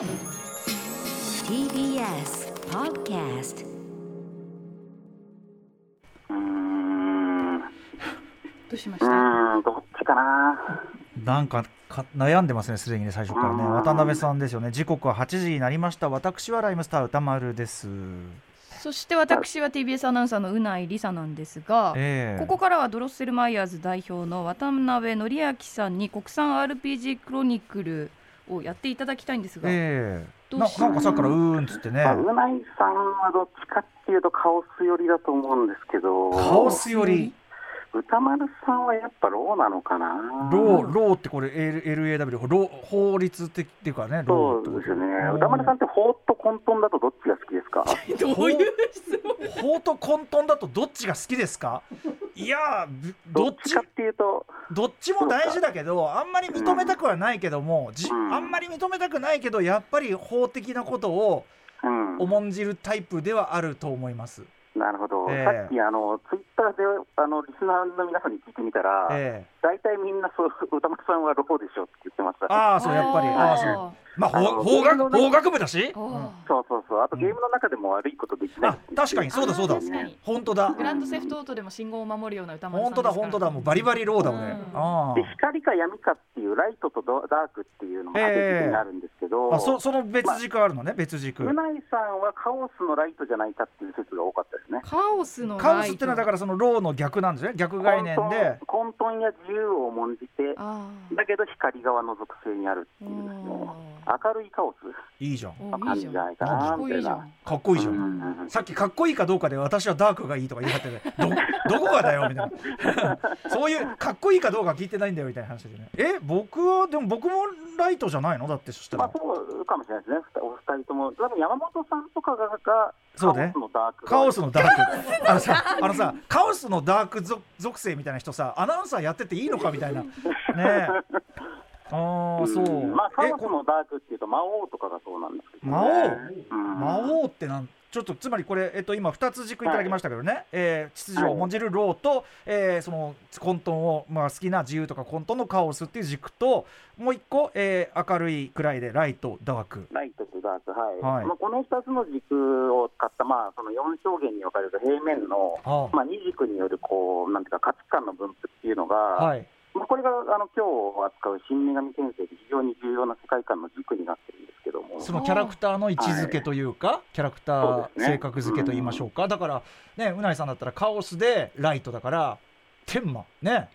TBS Podcast どうしました？ーんどっちかな。なんかか悩んでますね、すでにね、最初からね、うん。渡辺さんですよね、時刻は8時になりました、私はライムスター歌丸です。そして私は TBS アナウンサーのうないりさなんですが、ええ。ここからはドロッセルマイヤーズ代表の渡辺則明さんに国産 RPG クロニクルをやっていただきたいんですが、ええ。などうしなんかさっきからうーんっつってね。まあ、、うないさんはどっちかっていうとカオス寄りだと思うんですけど。カオス寄り、歌丸さんはやっぱ law なのかな？ law、ローってこれ、LAW、ロー法律的っていうかね、そうですよね。歌丸さんって法と混沌だとどっちが好きですか？どういう質問？法と混沌だとどっちが好きですか？いやーどっちかっていうとどっちも大事だけどあんまり認めたくはないけども、じうん。あんまり認めたくないけどやっぱり法的なことをうん。重んじるタイプではあると思います。なるほど、ええ。さっきあのツイッターであのリスナーの皆さんに聞いてみたら、ええ。大体みんなそう歌丸さんはローでしょって言ってました。ああそうやっぱり。ああそう。まあ法法学法学部だし、あーうん。そうそうそう。あとゲームの中でも悪いことできない。あ確かにそうだそうだ。本当だ。グランドセフトオートでも信号を守るような歌丸さん本当だ本当だ。もうバリバリローだ俺、うん。あで光か闇かっていうライトとドダークっていうのが縦軸になるんですけど、ああそその別軸あるのね別軸。うないさんはカオスのライトじゃないかっていう説が多かったですね。カオスのカオスってのはだかからそのローの逆なんですね。逆概念で。混沌混沌や自由を重んじて、あだけど光側の属性にあるっていうですね、明るいカオス。いいじゃん。感じじゃないかかな。っこいいじゃん。かっこいいじゃん、うん。さっきかっこいいかどうかで私はダークがいいとか言い張っててど どこがだよみたいな。そういうかっこいいかどうか聞いてないんだよみたいな話でねえ僕はでも僕もライトじゃないの？だってそしたら。まあそうかもしれないですね、お二人とも、多分山本さんとかががそうね。カオスのダーク。カオスのダーク。あのさあのさカオスのダーク属属性みたいな人さアナウンサーやってていいのかみたいな。ねえああそう、ん。まあ、カえオスのダークっていうと魔王とかがそうなんですけど、ね、魔王？うん。魔王ってなんちょっとつまりこれ、えっと、今2つ軸いただきましたけどね、えー秩序を重んじるローと、えーその混沌を、まあ、好きな自由とか混沌のカオスっていう軸ともう一個、えー明るいくらいでライトダーク。ライトとダーク、はい。はい。まあ、この2つの軸を使った、まあ、その4象限に分かれる平面の、あ。まあ、2軸によるこうなんていうか価値観の分布っていうのが、はいまあ、これがあの今日扱う新女神転生で非常に重要な世界観の軸になってるんですけども。そのキャラクターの位置づけというか、キャラクター、性格づけと言いましょうか、だからねうないさんだったらカオスでライトだから天魔。ね。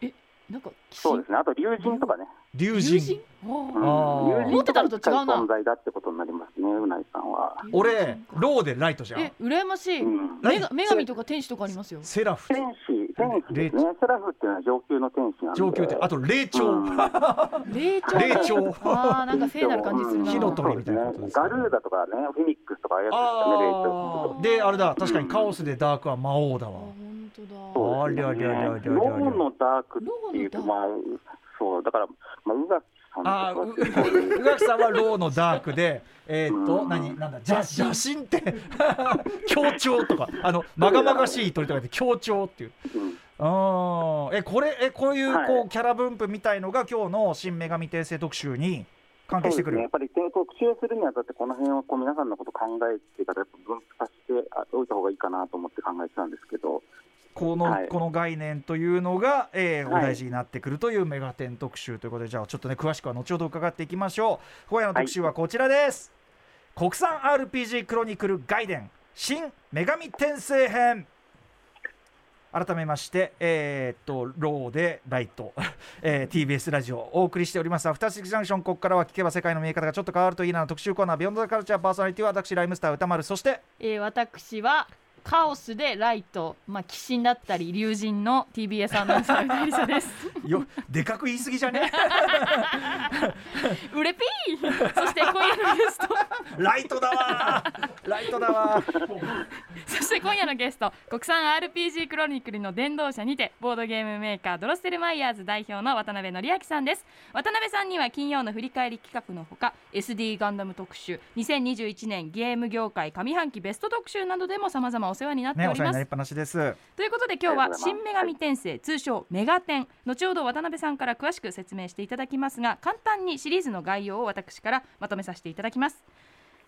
なんかそうですね、あと竜神とかね、竜友神？人うん。あー。竜神思ってたのと違うな存在だってことになりますね、うないさんは。俺ローでライトじゃん。え羨ましい、うん。女が女神とか天使とかありますよ。セラフ。天使、天使ですね、セラフっていうのは上級の天使なんで。上級ってあと霊長、うん。霊長。霊長。あーなんか聖なる感じするな。火の鳥みたいなことですかガルーダとかね、フェニックスとかああやつですよね、霊長であれだ確かにカオスでダークは魔王だわ。あ本当だ。ありゃりゃりゃりゃりゃローのダークっていうと、まあ、そう、だから、まあ、宇垣あ宇垣さんはローのダークで えーっとうん。何なんだ邪邪神って 強調とかあのまがまがしい鳥とかで強調っていう。うん。えこれえこういうはい。こうキャラ分布みたいのが今日の新女神転生特集に関係してくる。ね、やっぱり特集するにあたって、この辺をこう皆さんのこと考えてか分布させておいた方がいいかなと思って考えてたんですけど、この、はい。この概念というのが、えーおはい。大事になってくるというメガテン特集ということで、じゃあちょっとね詳しくは後ほど伺っていきましょう。今夜の特集はこちらです、国産 RPG クロニクル外伝新女神転生編。改めまして、えーっとローでライト、えー TBS ラジオお送りしております。アフターシックスジャンクション。ここからは聞けば世界の見え方がちょっと変わるといいなの特集コーナー。ビヨンドザカルチャーパーソナリティは私ライムスター歌丸。そしてえー、私はカオスでライト、まあ、鬼神だったり竜神の TBS アナウンサーのりさです。よでかく言い過ぎじゃね？うれぴー！そして今夜のゲスト。ライトだわー。ライトだわー そして今夜のゲスト国産 RPG クロニクルの伝道者にてボードゲームメーカードロッセルマイヤーズ代表の渡辺則明さんです。渡辺さんには金曜の振り返り企画のほか SD ガンダム特集2021年ゲーム業界上半期ベスト特集などでも様々お世話になってねおります、お世話になりっぱなしです。ということで今日は新女神転生通称メガテン後ほど渡辺さんから詳しく説明していただきますが簡単にシリーズの概要を私からまとめさせていただきます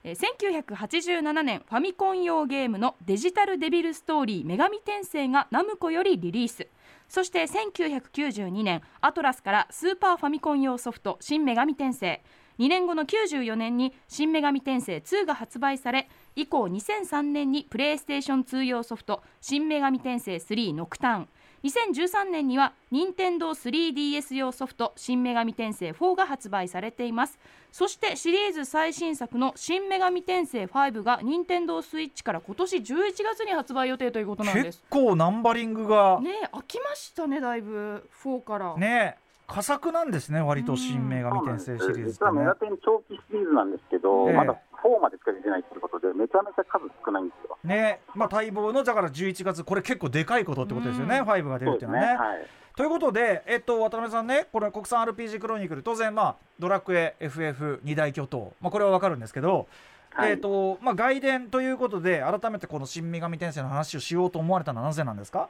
えー1987年ファミコン用ゲームのデジタルデビルストーリー女神転生がナムコよりリリース。そして1992年アトラスからスーパーファミコン用ソフト新女神転生。2年後の94年に新女神転生2が発売され以降2003年にプレイステーション2用ソフト新女神転生3ノクターン。2013年には任天堂 3DS 用ソフト新女神転生4が発売されています。そしてシリーズ最新作の新女神転生5が任天堂スイッチから今年11月に発売予定ということなんで結す構ナンバリングがねえ飽きましたねだいぶ4から。ね佳作なんですね割と新女神転生シリーズってね。実はメガテン長期シリーズなんですけど、ええ。まだ4までしか出てないということで、めちゃめちゃ数少ないんですよ。ね。まあ待望のだから11月これ結構でかいことってことですよね、うん。5が出るっていうのはね。はい。ということで、えっと、渡辺さんねこれ国産 RPG クロニクル当然まあドラクエ FF 二大巨頭、まあ、これは分かるんですけど、はい。えっとまあ、外伝ということで改めてこの新女神転生の話をしようと思われたのはなぜなんですか？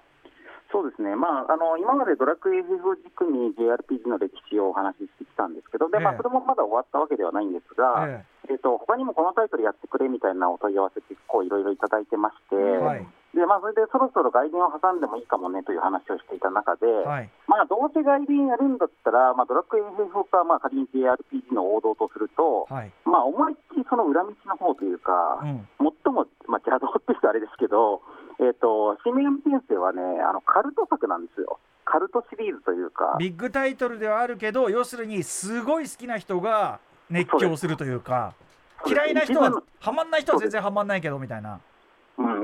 そうですね、まあ、あの今までドラクエ FF を軸に JRPG の歴史をお話ししてきたんですけど、でまあ、ええ。それもまだ終わったわけではないんですが、ええ。っと他にもこのタイトルやってくれみたいなお問い合わせ結構いろいろいただいてまして、はい。でまあ、それでそろそろ外伝を挟んでもいいかもねという話をしていた中で、はい。まあ、どうせ外伝やるんだったら、まあ、ドラクエ FF か、まあ、仮に JRPG の王道とすると、はい。まあ、思いっきりその裏道の方というか、うん。最も、まあ、邪道って言うとあれですけど、えっと新女神転生はねあの、カルト作なんですよ、カルトシリーズというか、ビッグタイトルではあるけど要するにすごい好きな人が熱狂するというか。嫌いな人は一番ハマんない人は全然ハマんないけどみたいな。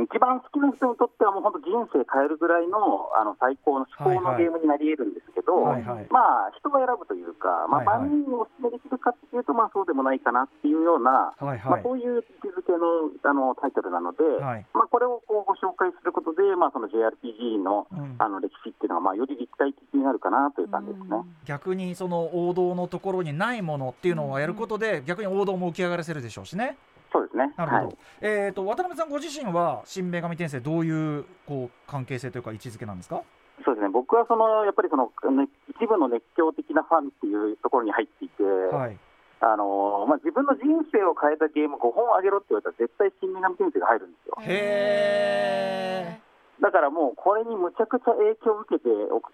うん、一番好きな人にとっては、もう本当、人生変えるぐらいのあの最高の至高はいはい。のゲームになり得るんですけど、はいはい。まあ、人が選ぶというか、まあ、人にお勧めできるかっていうと、まあ、そうでもないかなっていうような、はいはい。まあ、そういう位置づけのあのタイトルなので、はい。まあ、これをこうご紹介することで、まあ、その JRPG のうん。あの歴史っていうのが、まあ、より立体的になるかなという感じですね。逆にその王道のところにないものっていうのをやることで逆に王道も浮き上がらせるでしょうしね。そうですね。なるほど。はいえっ、と渡辺さんご自身は新女神転生どういうこう関係性というか位置づけなんですか？そうですね。僕はそのやっぱりその、ね、一部の熱狂的なファンっていうところに入っていて、はい。あのまあ、自分の人生を変えたゲーム5本あげろって言われたら絶対新女神転生が入るんですよ。へだからもうこれにむちゃくちゃ影響を受けて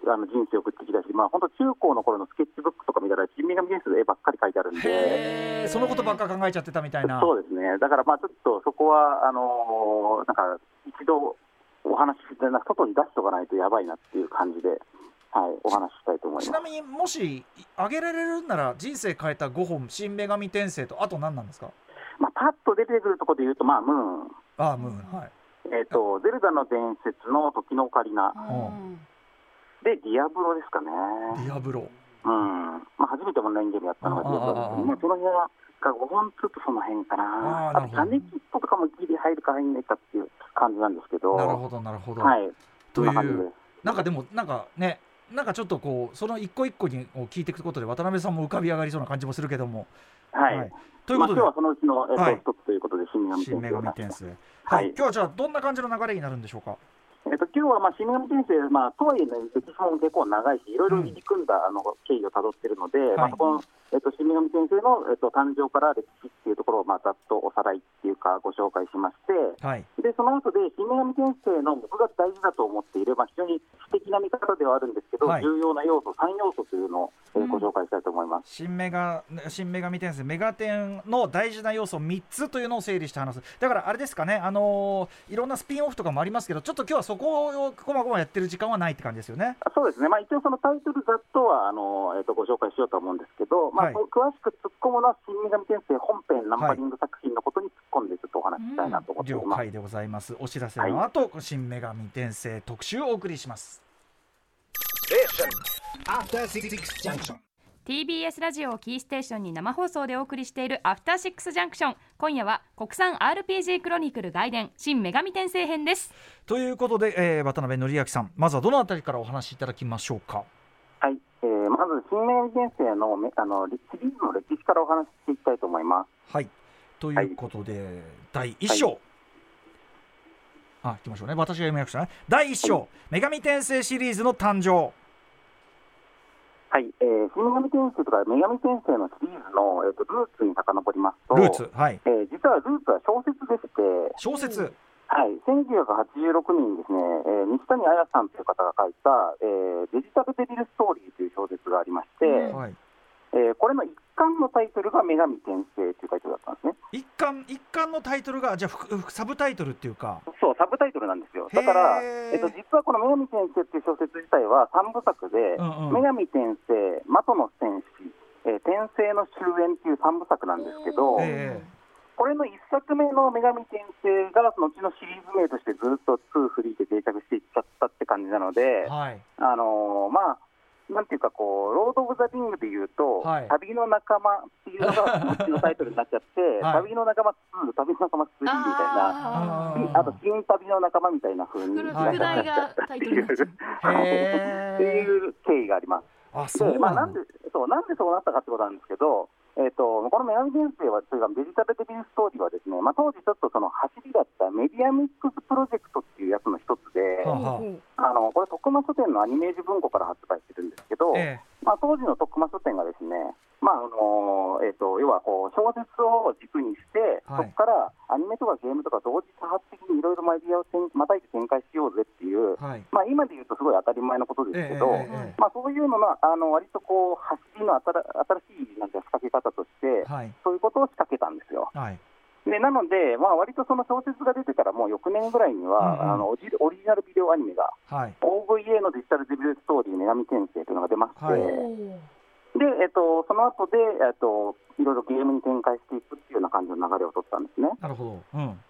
あの人生を送ってきたし、まあ本当中高の頃のスケッチブックとか見たら新女神転生の絵ばっかり描いてあるんーで。そのことばっか考えちゃってたみたいな。そうですね、だからまあちょっとそこは、あのーなんか一度お話しして、なんか外に出しておかないとやばいなっていう感じで、はい、お話ししたいと思います。ちなみにもしあげられるんなら人生変えた5本新女神転生とあと何なんですか？まあ、パッと出てくるところで言うと、まあ、ムーン、ああムーンはい。えーと、ゼルダの伝説の時のオカリナうんで、ディアブロですかね。ディアブロ。うんまあ、初めてオンラインゲームやったのがディアブロですまあ、その辺は、5本ずつその辺かあな。あなるほどあと、種キットとかもギリ入るか入んないかっていう感じなんですけど、なるほどなるほど。はい、というなんかでもなんかねなんかちょっとこうその一個一個にを聞いていくことで渡辺さんも浮かび上がりそうな感じもするけども。す。はい。はいということでまあ、今日はそのうちの、えっとはい一つということで、新女神転生を神転生。ははいい、今日はじゃあどんな感じの流れになるんでしょうか？えっと今日はまあ新女神転生、まあ、とはいえ、ね、歴史も結構長いし、いろいろ入り組んだ、あの経緯をたどっているので、まあ、そこの、えっと、新女神転生の、えっと、誕生から歴史っていうところを、まあ、ざっとおさらいっていうか、ご紹介しまして、はい。でその後で新女神転生の僕が大事だと思っている、まあ、非常に素敵な見方ではあるんですけど、はい重要な要素、3要素というのを、えーうんご紹介したいと思います。新メガ新女神転生メガテンの大事な要素3つというのを整理して話すだからあれですかねあのーいろんなスピンオフとかもありますけどちょっと今日はそこをこまごまやってる時間はないって感じですよね。あそうですね、まあ、一応そのタイトルざっとはあの、えー、とご紹介しようと思うんですけど、まあはい詳しく突っ込むのは新女神転生本編ナンバリング作品のことに突っ込んでちょっとお話ししたいなと思っています。了解でございます。お知らせの後、新女神転生特集をお送りします。Junction. TBS ラジオをキーステーションに生放送でお送りしているアフターシックスジャンクション今夜は国産 RPG クロニクル外伝新女神転生編です。ということで、えー、渡辺則明さんまずはどのあたりからお話しいただきましょうか？はい、えー、まず新女神転生のめあのシリーズの歴史からお話ししていきたいと思います。はい。ということで、第1章、あ、行きましょうね。私が読みましたね。第1章、女神転生シリーズの誕生。はい、えー、新女神転生とか女神転生のシリーズの、えー、とルーツに遡りますと、ルーツ、はい。えー実はルーツは小説でして、小説、はい、1986年にですね、えー西谷彩さんという方が書いた、えーデジタルデビルストーリーという小説がありまして、うんはい。えーこれの一巻のタイトルが女神転生というタイトルだったんですね。一巻、一巻のタイトルが、じゃあ、サブタイトルっていうか。そう、サブタイトルなんですよ。だから、えっと、実はこの女神転生っていう小説自体は3部作で、うんうん女神転生、的の戦士、えー転生の終焉っていう3部作なんですけど、えこれの1作目の女神転生が後のシリーズ名としてずっと2、3で定着していっちゃったって感じなので、えはい。あのーまあ、なんていうかこう、ロード・オブ・ザ・リングでいうと、はい。旅の仲間っていうのがこっちのタイトルになっちゃって、はい。旅の仲間2、旅の仲間3みたいな。あと、新旅の仲間みたいな風にーはい。副題がタイトルって。いう経緯があります。あ、そうなんでそうなんでそうなったかってことなんですけど、えー、とこの女神転生は、というかデジタルデビルストーリーはですね、まあ、当時ちょっとその走りだったメディアミックスプロジェクトっていうやつの一つで、はあはあのこれ、徳間書店のアニメージ文庫から発売してるんですけど、え。まあ、当時の徳間書店がですね、まああのえー、と要はこう小説を軸にして、はいそこからアニメとかゲームとか同時多発的にいろいろメディアを展またいで展開しようぜっていう、え。はい。まあ、今で言うとすごい当たり前のことですけど、えええええまあ、そういうののあの割とこう走りの新新しいなんて仕掛け方として、えはい。そういうことを仕掛けたんですよ。はい。でなので、まあ割とその小説が出てからもう翌年ぐらいには、うんうんあのオリオリジナルビデオアニメが、はい。OVA のデジタルデビューストーリー、女神転生というのが出まして、はいでえっと、その後で、えっと、いろいろゲームに展開していくっていうような感じの流れを取ったんですね。なるほど。うん。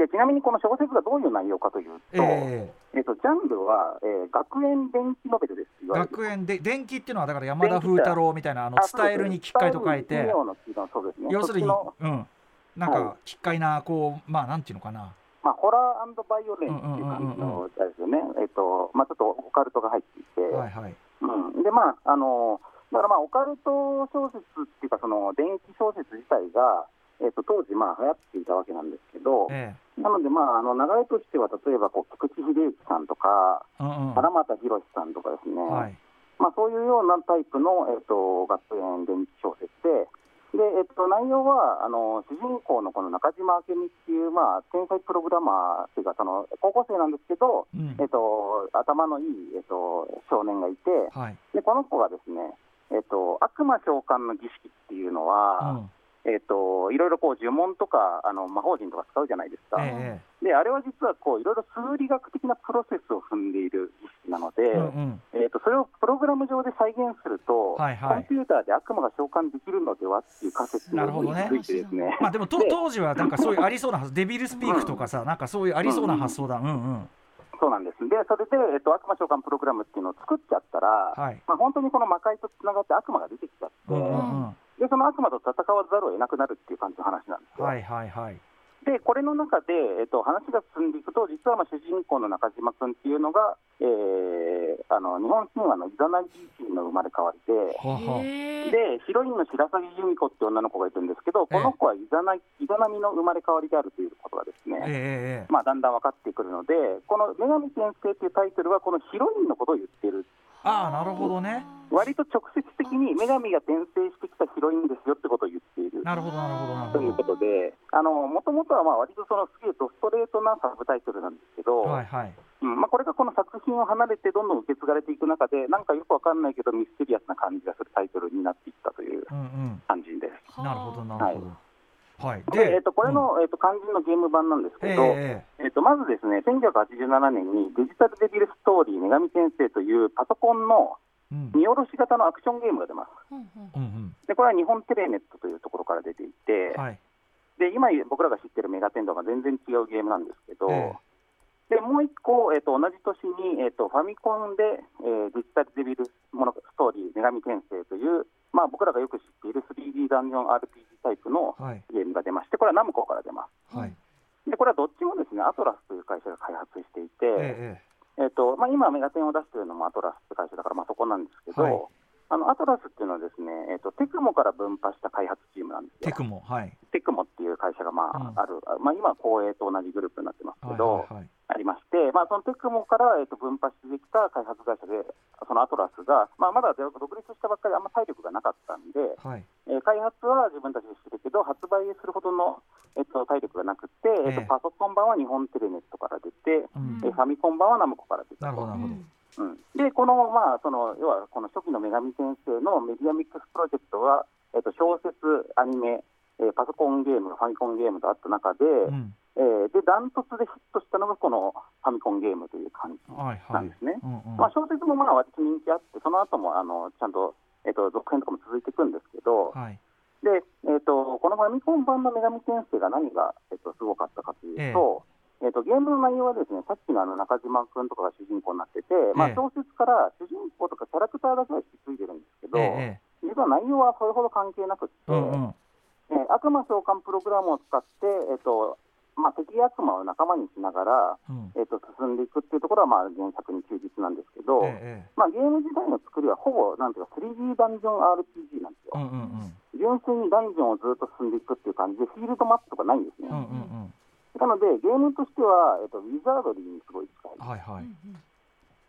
でちなみにこの小説がどういう内容かというと、ええっと、ジャンルは、えー学園電気ノベルです。学園で電気っていうのはだから山田風太郎みたいなあの伝えるに機械と書いて。ね。要するにうん。なんはか奇怪なこうまあなんていうのかな。まあ、ホラーバイオレンスっていう感じのあれですよね、えっとまあ、ちょっとオカルトが入っていて、はいはい。うん、でまああのだからまあオカルト小説っていうかその電気小説自体が、えっと当時まあ流行っていたわけなんですけど、えなのでまああの流れとしては例えばこう菊池秀之さんとかえうんうん。荒俣宏さんとかですね、はい。まあ、そういうようなタイプの、えっと学園電気小説で。でえっと、内容はあの主人公のこの中島明美っていう、まあ、天才プログラマーっていうかその高校生なんですけど、うん。えっと、頭のいい、えっと、少年がいてはい。でこの子がですね、えっと、悪魔召喚の儀式っていうのうは、ん。えっと、いろいろこう呪文とかあの魔法陣とか使うじゃないですか、えであれは実はこういろいろ数理学的なプロセスを踏んでいる儀式なので、えうんうん。えっとそれをプログラム上で再現すると、はいはい。コンピューターで悪魔が召喚できるのではっていう仮説なるほどねについてですね。まあでも当時はなんかそういうありそうな発デビルスピークとかさなんかそういうありそうな発想だ。うんうんそうなんです。で、それで、えっと、悪魔召喚プログラムっていうのを作っちゃったら、はいまあ、本当にこの魔界とつながって悪魔が出てきちゃって、うんうんうんで、その悪魔と戦わざるを得なくなるっていう感じの話なんですよ。はいはいはいで、これの中で、えっと、話が進んでいくと、実はまあ主人公の中島君っていうのが、えーあの日本神話のイザナギーチの生まれ変わりで、で、ヒロインの白鷺由美子って女の子がいるんですけど、この子はイザナイザナミの生まれ変わりであるということがですね、まあ、だんだん分かってくるので、この女神転生というタイトルは、このヒロインのことを言っている、ああなるほどね。割と直接的に女神が転生してきたヒロインですよってことを言っている。なるほどなるほどなるというほことで、もともとはまあ割とそのすげえドストレートなサブタイトルなんですけど、どはいはい。うんまあ、これがこの作品を離れてどんどん受け継がれていく中で、なんかよくわかんないけど、ミステリアスな感じがするタイトルになっていったといううんうん。感じです。なるほどなるほど。はいで、えっとこれの、えっと肝心のゲーム版なんですけど、えええっとまずですね、1987年にデジタルデビルストーリー女神先生というパソコンの見下ろし型のアクションゲームが出ます。うんうん。うんうんで、これは日本テレネットというところから出ていて、はい。で今僕らが知ってるメガテンとは全然違うゲームなんですけど、えでもう一個、えっと同じ年に、えっとファミコンで、えーデジタルデビルものストーリー女神転生という、まあ、僕らがよく知っている 3D ダンジョン RPG タイプのはい。ゲームが出まして、これはナムコから出ます。はい。でこれはどっちもですねアトラスという会社が開発していて、ええっとまあ、今、メガテンを出しているのもアトラスって会社だから、まあ、そこなんですけど、はい。あのアトラスっていうのはですね、えっと、テクモから分派した開発チームなんですテクモはい。テクモっていう会社が、まあうん。ある、まあ、今、光栄と同じグループになってますはいけど、はいはいありまして、まあ、そのテクモから、えっと分派してできた開発会社で、そのアトラスが、まあ、まだ独立したばっかりで、あんま体力がなかったんで、はい。えー開発は自分たちでしてるけど、発売するほどの、えっと、体力がなくて、えっええ。と、パソコン版は日本テレネットから出て、うん。えーファミコン版はナムコから出て。なるほどなるほど。うん、で、この、まあ、その、要は、この初期の女神先生のメディアミックスプロジェクトは、えっと、小説、アニメ、えーパソコンゲーム、ファミコンゲームとあった中で、うん。えーで、ダントツでヒットしたのが、このファミコンゲームという感じなんですね。小説もまあ、割と人気あって、その後も、あの、ちゃんと、えっと、続編とかも続いていくんですけど、はい。で、えっと、このファミコン版の女神先生が何が、えっと、すごかったかというと、えっと、ゲームの内容はですね、さっきのあの中島君とかが主人公になってて、まあええ、小説から主人公とかキャラクターだけは引き継いでるんですけど、ええ実は内容はそれほど関係なくって、ええうんうんえー悪魔召喚プログラムを使って、えっとまあ、敵悪魔を仲間にしながら、うんえっと進んでいくっていうところは、まあ、原作に忠実なんですけど、ええまあ、ゲーム自体の作りはほぼなんていうか 3D ダンジョン RPG なんですよ。うんうんうん純粋にダンジョンをずっと進んでいくっていう感じで、フィールドマップとかないんですね。うんうんなので、ゲームとしては、えっと、ウィザードリーにすごい近い。うんはいはい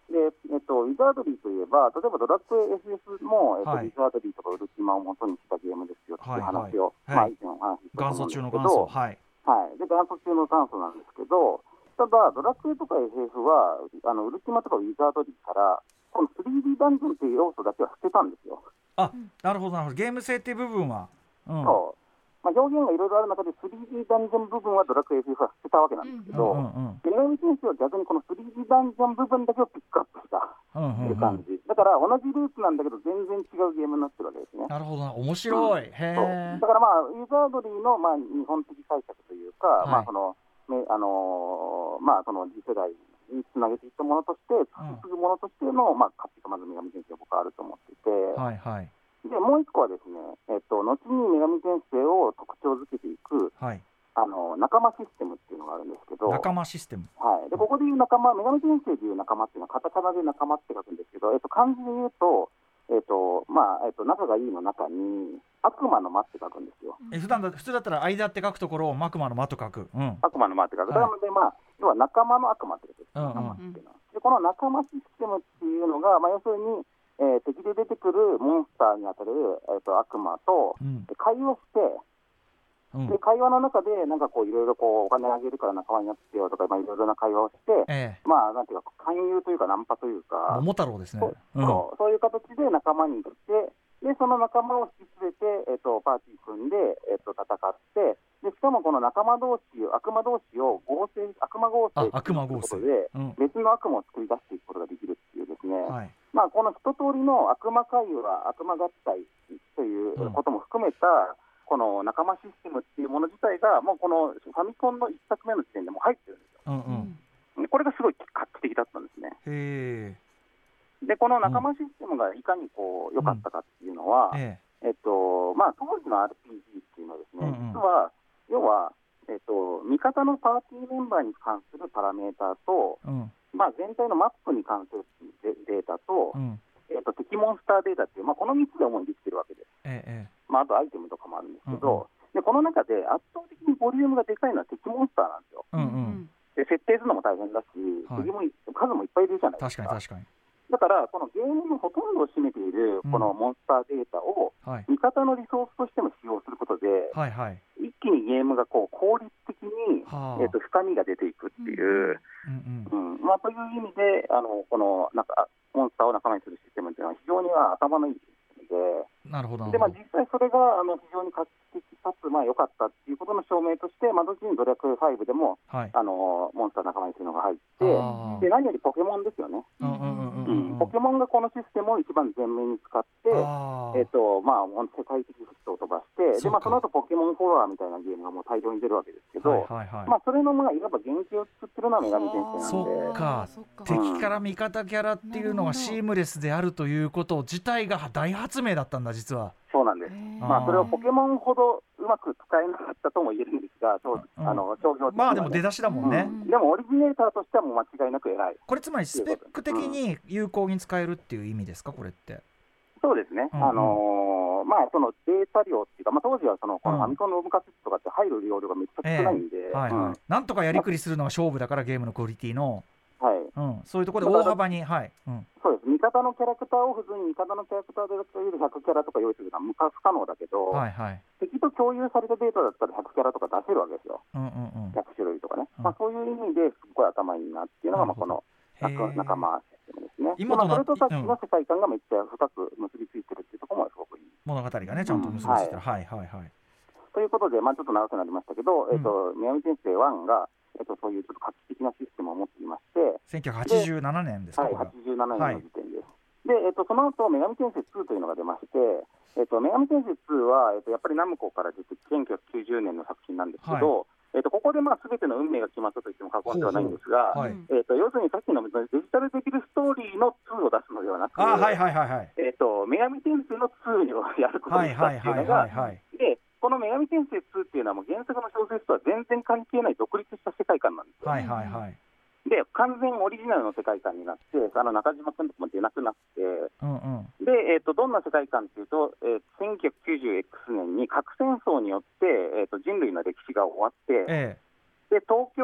で、えっと、ウィザードリーといえば、例えばドラクエ FF も、えっとはいウィザードリーとかウルティマを元にしたゲームですよっていう話を、はいはいまあ、以前お話ししたんですけど、元祖はいはい、で元祖中の元祖なんですけど、ただ、ドラクエとか FF は、あのウルティマとかウィザードリーから、この 3D ダンジョンという要素だけは捨てたんですよ。あなるほどなるほど。ゲーム性っていう部分は。うん。そう。まあ、表現がいろいろある中で 3D ダンジョン部分はドラクエ FF は捨てたわけなんですけど、うんうん女神先生は逆にこの 3D ダンジョン部分だけをピックアップしたうんうんっていううん感じ、だから同じルーツなんだけど全然違うゲームになってるわけですね。なるほどな面白い。うえだからまあ、ウィザードリーのまあ日本的解釈というか、はい。まあそのねあのーまあ、その次世代につなげていったものとして、引き継ぐものとしての、まあ、価値がまず女神先生は僕はあると思っていて、はいはいでもう一個はですね、えっと、後に女神先生を特徴づけていくはい。あの仲間システムっていうのがあるんですけど、仲間システム。はい、でここでいう仲間、女神先生でいう仲間っていうのは、カタカナで仲間って書くんですけど、えっと、漢字で言うと、えっとまあえっと、仲がいいの中に、悪魔の間って書くんですよ。え普段だ普通だったら間って書くところをマクマの間と書く。うん。悪魔の間って書く。はい。なので、まあ、要は仲間の悪魔ってことです。うんうん。仲間っていうのは。でこの仲間システムっていうのが、まあ、要するに、えー敵で出てくるモンスターにあたる、えっと悪魔とうん。会話して、うん。で会話の中で、なんかこう、いろいろこうお金あげるから仲間になってよとか、まあ、いろいろな会話をして、えまあ、なんていうか、勧誘というか、ナンパというえか、桃太郎ですね。そううん。そうそういう形で仲間に来て、でその仲間を引き連れて、えっとパーティー組んで、えっと戦ってで、しかもこの仲間同士悪魔同士を合成、悪魔合成ということで、うん。別の悪魔を作り出していくことができるっていうですね、はい。まあ、この一通りの悪魔会話、悪魔合体ということも含めた、この仲間システムっていうもの自体が、もうこのファミコンの一作目の時点でもう入ってるんですよ。うんうん。でこれがすごい画期的だったんですね。へで、この仲間システムがいかにこう良かったかっていうのは、ええ。えっとまあ、当時の RPG っていうのはですね、うんうん。実は、要は、えっと、味方のパーティーメンバーに関するパラメーターと、えうん。まあ、全体のマップに関するデデータと、うん。えっと、敵モンスターデータっていう、まあ、この3つで主にできてるわけです。えええまあ、あとアイテムとかもあるんですけど、うんうん。でこの中で圧倒的にボリュームがでかいのは敵モンスターなんですよ。えうんうん。で設定するのも大変だし、はい。敵もい数もいっぱいいるじゃないですか。確かに確かにだから、このゲームのほとんどを占めているこのモンスターデータをはい。味方のリソースとしても使用することで、はいはい。一気にゲームがこう効率的に、はあ。えっと深みが出ていくっていう、うんまあ、という意味で、あのこのなんかモンスターを仲間にするシステムっていうのは非常には頭のいいで、なるほどなでまあ、実際それがあの非常に画期的かつまあ良かったっていうことの証明として、まあ、後にドラクエ5でもはい。あのモンスター仲間にするのが入って、で何よりポケモンですよね、うんうんうんうんううん。んポケモンがこのシステムを一番前面に使って、えっとまあ、世界的ヒットを飛ばして、そでまあ、その後ポケモンフォロワーみたいなゲームがもう大量に出るわけですけど、はいはいはい。まあ、それのまあいわば原型を作ってるのは女神先生そなんで。っか。そっか敵から味方キャラっていうのがシームレスであるということ自体が大発明だったんだ実は。そうなんです。まあ、それをポケモンほどうまく使えなかったとも言えるんですが、そううん。あの商標的にはね。まあでも出だしだもんね、うんでもオリジネーターとしてはもう間違いなく偉い。これつまりスペック的に有効に使えるっていう意味ですかこれって。そうですね、うんうん。あのーまあ、そのデータ量っていうか、まあ、当時はそのこうん。のファミコンのオムカセットとかって入る容量がめっちゃ少ないんで、はいはい、うん。なんとかやりくりするのが勝負だからゲームのクオリティの、はい、うん、そういうところで大幅にはい、うん、そうです、味方のキャラクターを普通に味方のキャラクターで100キャラとか用意するのは無不可能だけど、はいはい。敵と共有されたデータだったら100キャラとか出せるわけですよ、うんうんうん。100種類とかね、うん。まあ、そういう意味ですっごい頭いいなっていうのが、まあ、この仲仲間システムですね。今となまあ、それとさっきうん。の世界観がめっちゃ深く結びついてるっていうところもすごくいい。物語がねちゃんと結びついてる、はい、はいはいということで、まあ、ちょっと長くなりましたけど、えっと、女神転生1が、えっと、そういうちょっと画期的なシステムを持っていまして、1987年ですか、はい、これ87年の時点です。で、えっと、その後、女神転生2というのが出まして、えっと、女神転生2は、えっと、やっぱりナムコから出て1990年の作品なんですけど、えっと、ここでまあ全ての運命が決まったと言っても過言ではないんですが、はい。うん。えっと、要するにさっきのデジタルできるストーリーの2を出すのではなくて、あはいはいはいはい。えっと、女神転生の2をやることはいにしたはいはいっていうのが、はいはい。で、この女神転生2っていうのはもう原作の小説とは全然関係ない独立した世界観なんですよ。はいはいはい。で、完全オリジナルの世界観になって、あの中島君とかも出なくなって、うんうん。で、えっとどんな世界観っていうと、えー 1990X 年に核戦争によって、えっと人類の歴史が終わって、えで東京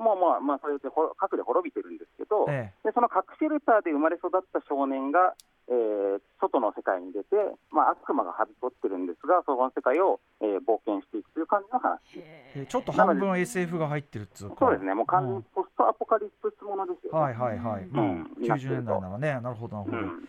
も、まあまあ、そうやってほ核で滅びてるんですけど、ええ。でその核シェルターで生まれ育った少年が、えー外の世界に出て、まあ、悪魔がはびこってるんですが、その世界を、えー冒険していくという感じの話。えちょっと半分 SF が入ってるっつうかそうですね、もう完全にポストアポカリプスものですよ、ね。はいはいはい、まあうん。90年代ならね。なるほどなるほど、うん。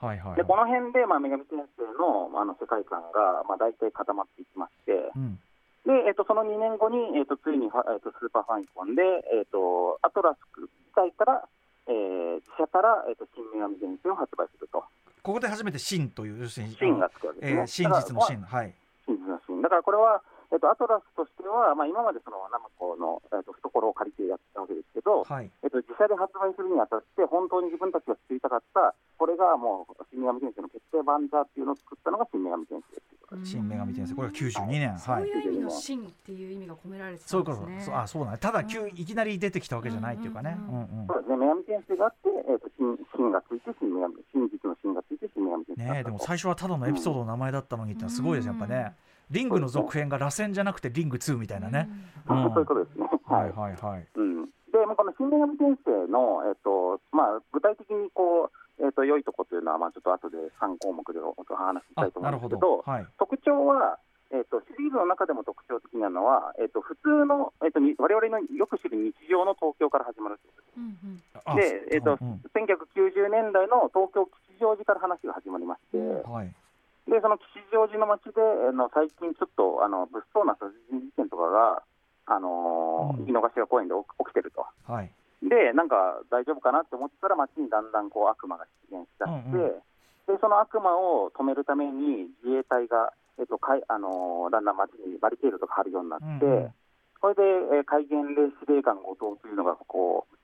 はいはい。でこの辺で、まあ、女神転生のあの世界観が、まあ、大体固まっていきまして、うんでえっとその2年後に、えっとついに、えっとスーパーファミコンで、えっとアトラス自体から、えー自社から、えっと新女神転生を発売すると、ここで初めて真という要するに真がつくわけですね。えー真実の真はい真実の真。だからこれは、えっとアトラスとしては、まあ、今までそのナムコの、えっと懐を借りてやったわけですけど、はい。えっと、自社で発売するにあたって、本当に自分たちが作りたかった、これがもう、新女神転生の決定版だっていうのを作ったのが新女神転生っていうことです。新女神転生。これが92年。はい。そういう意味の真っていう意味が込められてたそうんいうこと。ですね。そうあそうだ。ねただ急いきなり出てきたわけじゃないっていうかね。ううんんうん。そうですね、女神転生があって、えっと新真がついて、新女神、真実の真がついて、新女神転生。ねえでも最初はただのエピソードの名前だったのにってのはすごいですやっぱねリングの続編が螺旋じゃなくてリング2みたいなね。うん。そういうことですね。ははいい。はいはい。うん、で、まあ、この新女神転生の、えっとまあ、具体的にこう、えっと、良いところというのは、まあ、ちょっと後で3項目でお話ししたあいと思なるほうんですけど、ど。はい。特徴は、えっと、シリーズの中でも特徴的なのは、えっと、普通の、えっと、に我々のよく知る日常の東京から始まるということうんうん。あで、えっとうん。1990年代の東京吉祥寺から話が始まりまして、はいでその吉祥寺の街であの最近、ちょっとあの物騒な殺人事件とかが、あのーうん井の頭公園で起起きてると。はいで、なんか大丈夫かなって思ってたら、街にだんだんこう悪魔が出現しだして、うんうんでその悪魔を止めるために自衛隊が、えっとかいあのーだんだん街にバリケードとか張るようになって、うんうんそれで、えー海原霊司令官後藤というのがこう、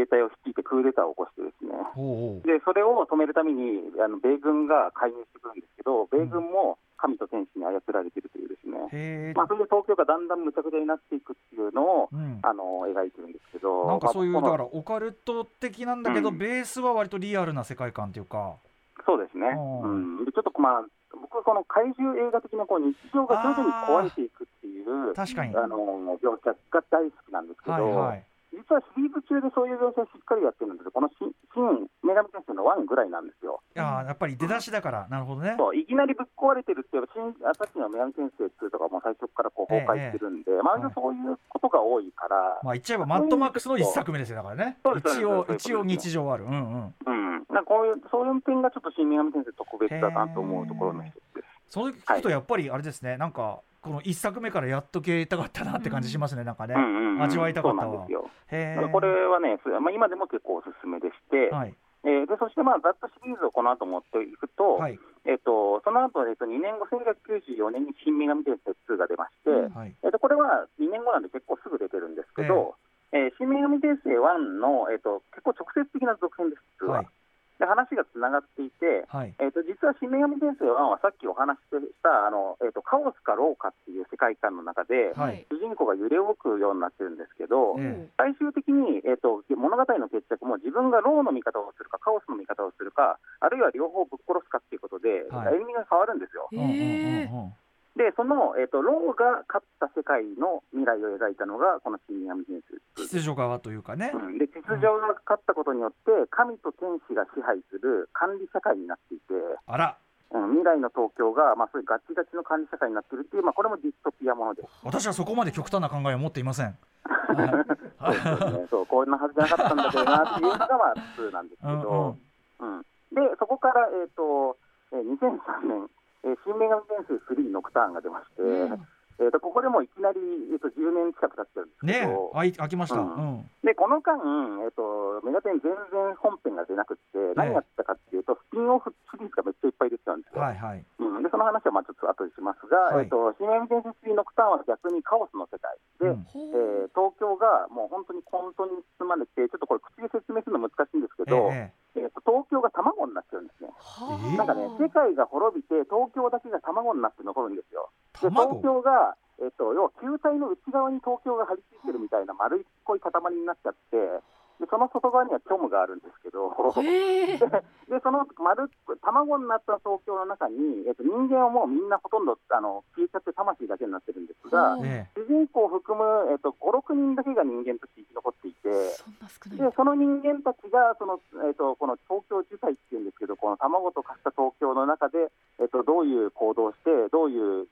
衛隊を率いてクーデターを起こしてですね、おうおう。でそれを止めるためにあの米軍が介入してくるんですけど、米軍も神と天使に操られているというですね、へえまあ、それで東京がだんだんむちゃくちゃになっていくっていうのを、うん。あの描いてるんですけど、なんかそういうまあだからオカルト的なんだけどうん。ベースは割とリアルな世界観っていうか。そうですね、ううん。ちょっとまあ、僕はこの怪獣映画的なこう日常が徐々に壊れていくっていう確かに。あの描写が大好きなんですけど、はいはい実はシリーズ中でそういう描写しっかりやってるんですけど、この新新女神転生の1ぐらいなんですよ。いやーやっぱり出だしだから。なるほどね。そういきなりぶっ壊れてるっていう新あさっきの女神転生2とかも最初からこう崩壊してるんで、まあ、そういうことが多いから、まあ言っちゃえばマッドマックスの一作目ですよだからね。一応一応日常ある。うんうん。うん、なんかこういうそういう点がちょっと新女神転生特別だなと思うところの一つです。それ聞くとやっぱりあれですね。なんかこの一作目からやっとけたかったなって感じしますねなんかね。うんうんうん。味わいたかったわ。これはね、まあ、今でも結構おすすめでして、はい。えーでそしてまあざっとシリーズをこの後持っていくと、はい。えっとその後、えっと2年後、1994年に新女神転生2が出まして、うんはい。えっとこれは2年後なんで結構すぐ出てるんですけど、えー新女神転生1の、えっと結構直接的な続編です、実は。はいで話がつながっていて、はい。えー、と実は新女神転生1はさっきお話ししたあの、えー、とカオスかローかっていう世界観の中で、はい。主人公が揺れ動くようになってるんですけど、え最終的に、えー、と物語の決着も自分がローの味方をするか、カオスの味方をするか、あるいは両方ぶっ殺すかっていうことで、はい。歩みが変わるんですよ。えうんうんうんうんで、その、えー、とローが勝った世界の未来を描いたのが、この新女神転生です。秩序側というかね、うん。で秩序が勝ったことによって、神と天使が支配する管理社会になっていて、あら。うん、未来の東京が、まあ、そういうガチガチの管理社会になっているっていう、まあ、これもディストピアものです。私はそこまで極端な考えを持っていません。そうね、そうこんなはずじゃなかったんだけどなっていうのが、まあ、普通なんですけど、うんでそこから、えーとえー2003年、えー新女神転生3ノクターンが出まして、えー、とここでもいきなり、えー、と10年近く経ってるんですけねど、あい開きました。ううん。んでこの間、えー、とメガテン全然本編が出なくって、何やったかっていうと、スピンオフシリーズがめっちゃいっぱい出てたんですよ。はいはい。うん、でその話はまあちょっと後でしますが、はい。えっと、新女神伝説3ノクターンは逆にカオスの世界。で、うん。えー東京がもう本当に混沌に包まれて、ちょっとこれ、口で説明するの難しいんですけど、ええーと東京が卵になっちゃうんですね。えなんかね、世界が滅びて、東京だけが卵になって残るんですよ。で卵？東京が、えっと要は球体の内側に東京が張り付いてるみたいな丸いっこい塊になっちゃって、でその外側には虚無があるんですけど、でその丸卵になった東京の中に、えっと人間はもうみんなほとんどあの消えちゃって魂だけになってるんですが、え主人公を含む、えっと5、6人だけが人間として生き残っていて、そんな少ないでその人間たちがその、えっとこの東京自体っていうんですけど、この卵と化した東京の中で、えっとどういう行動をして、どういう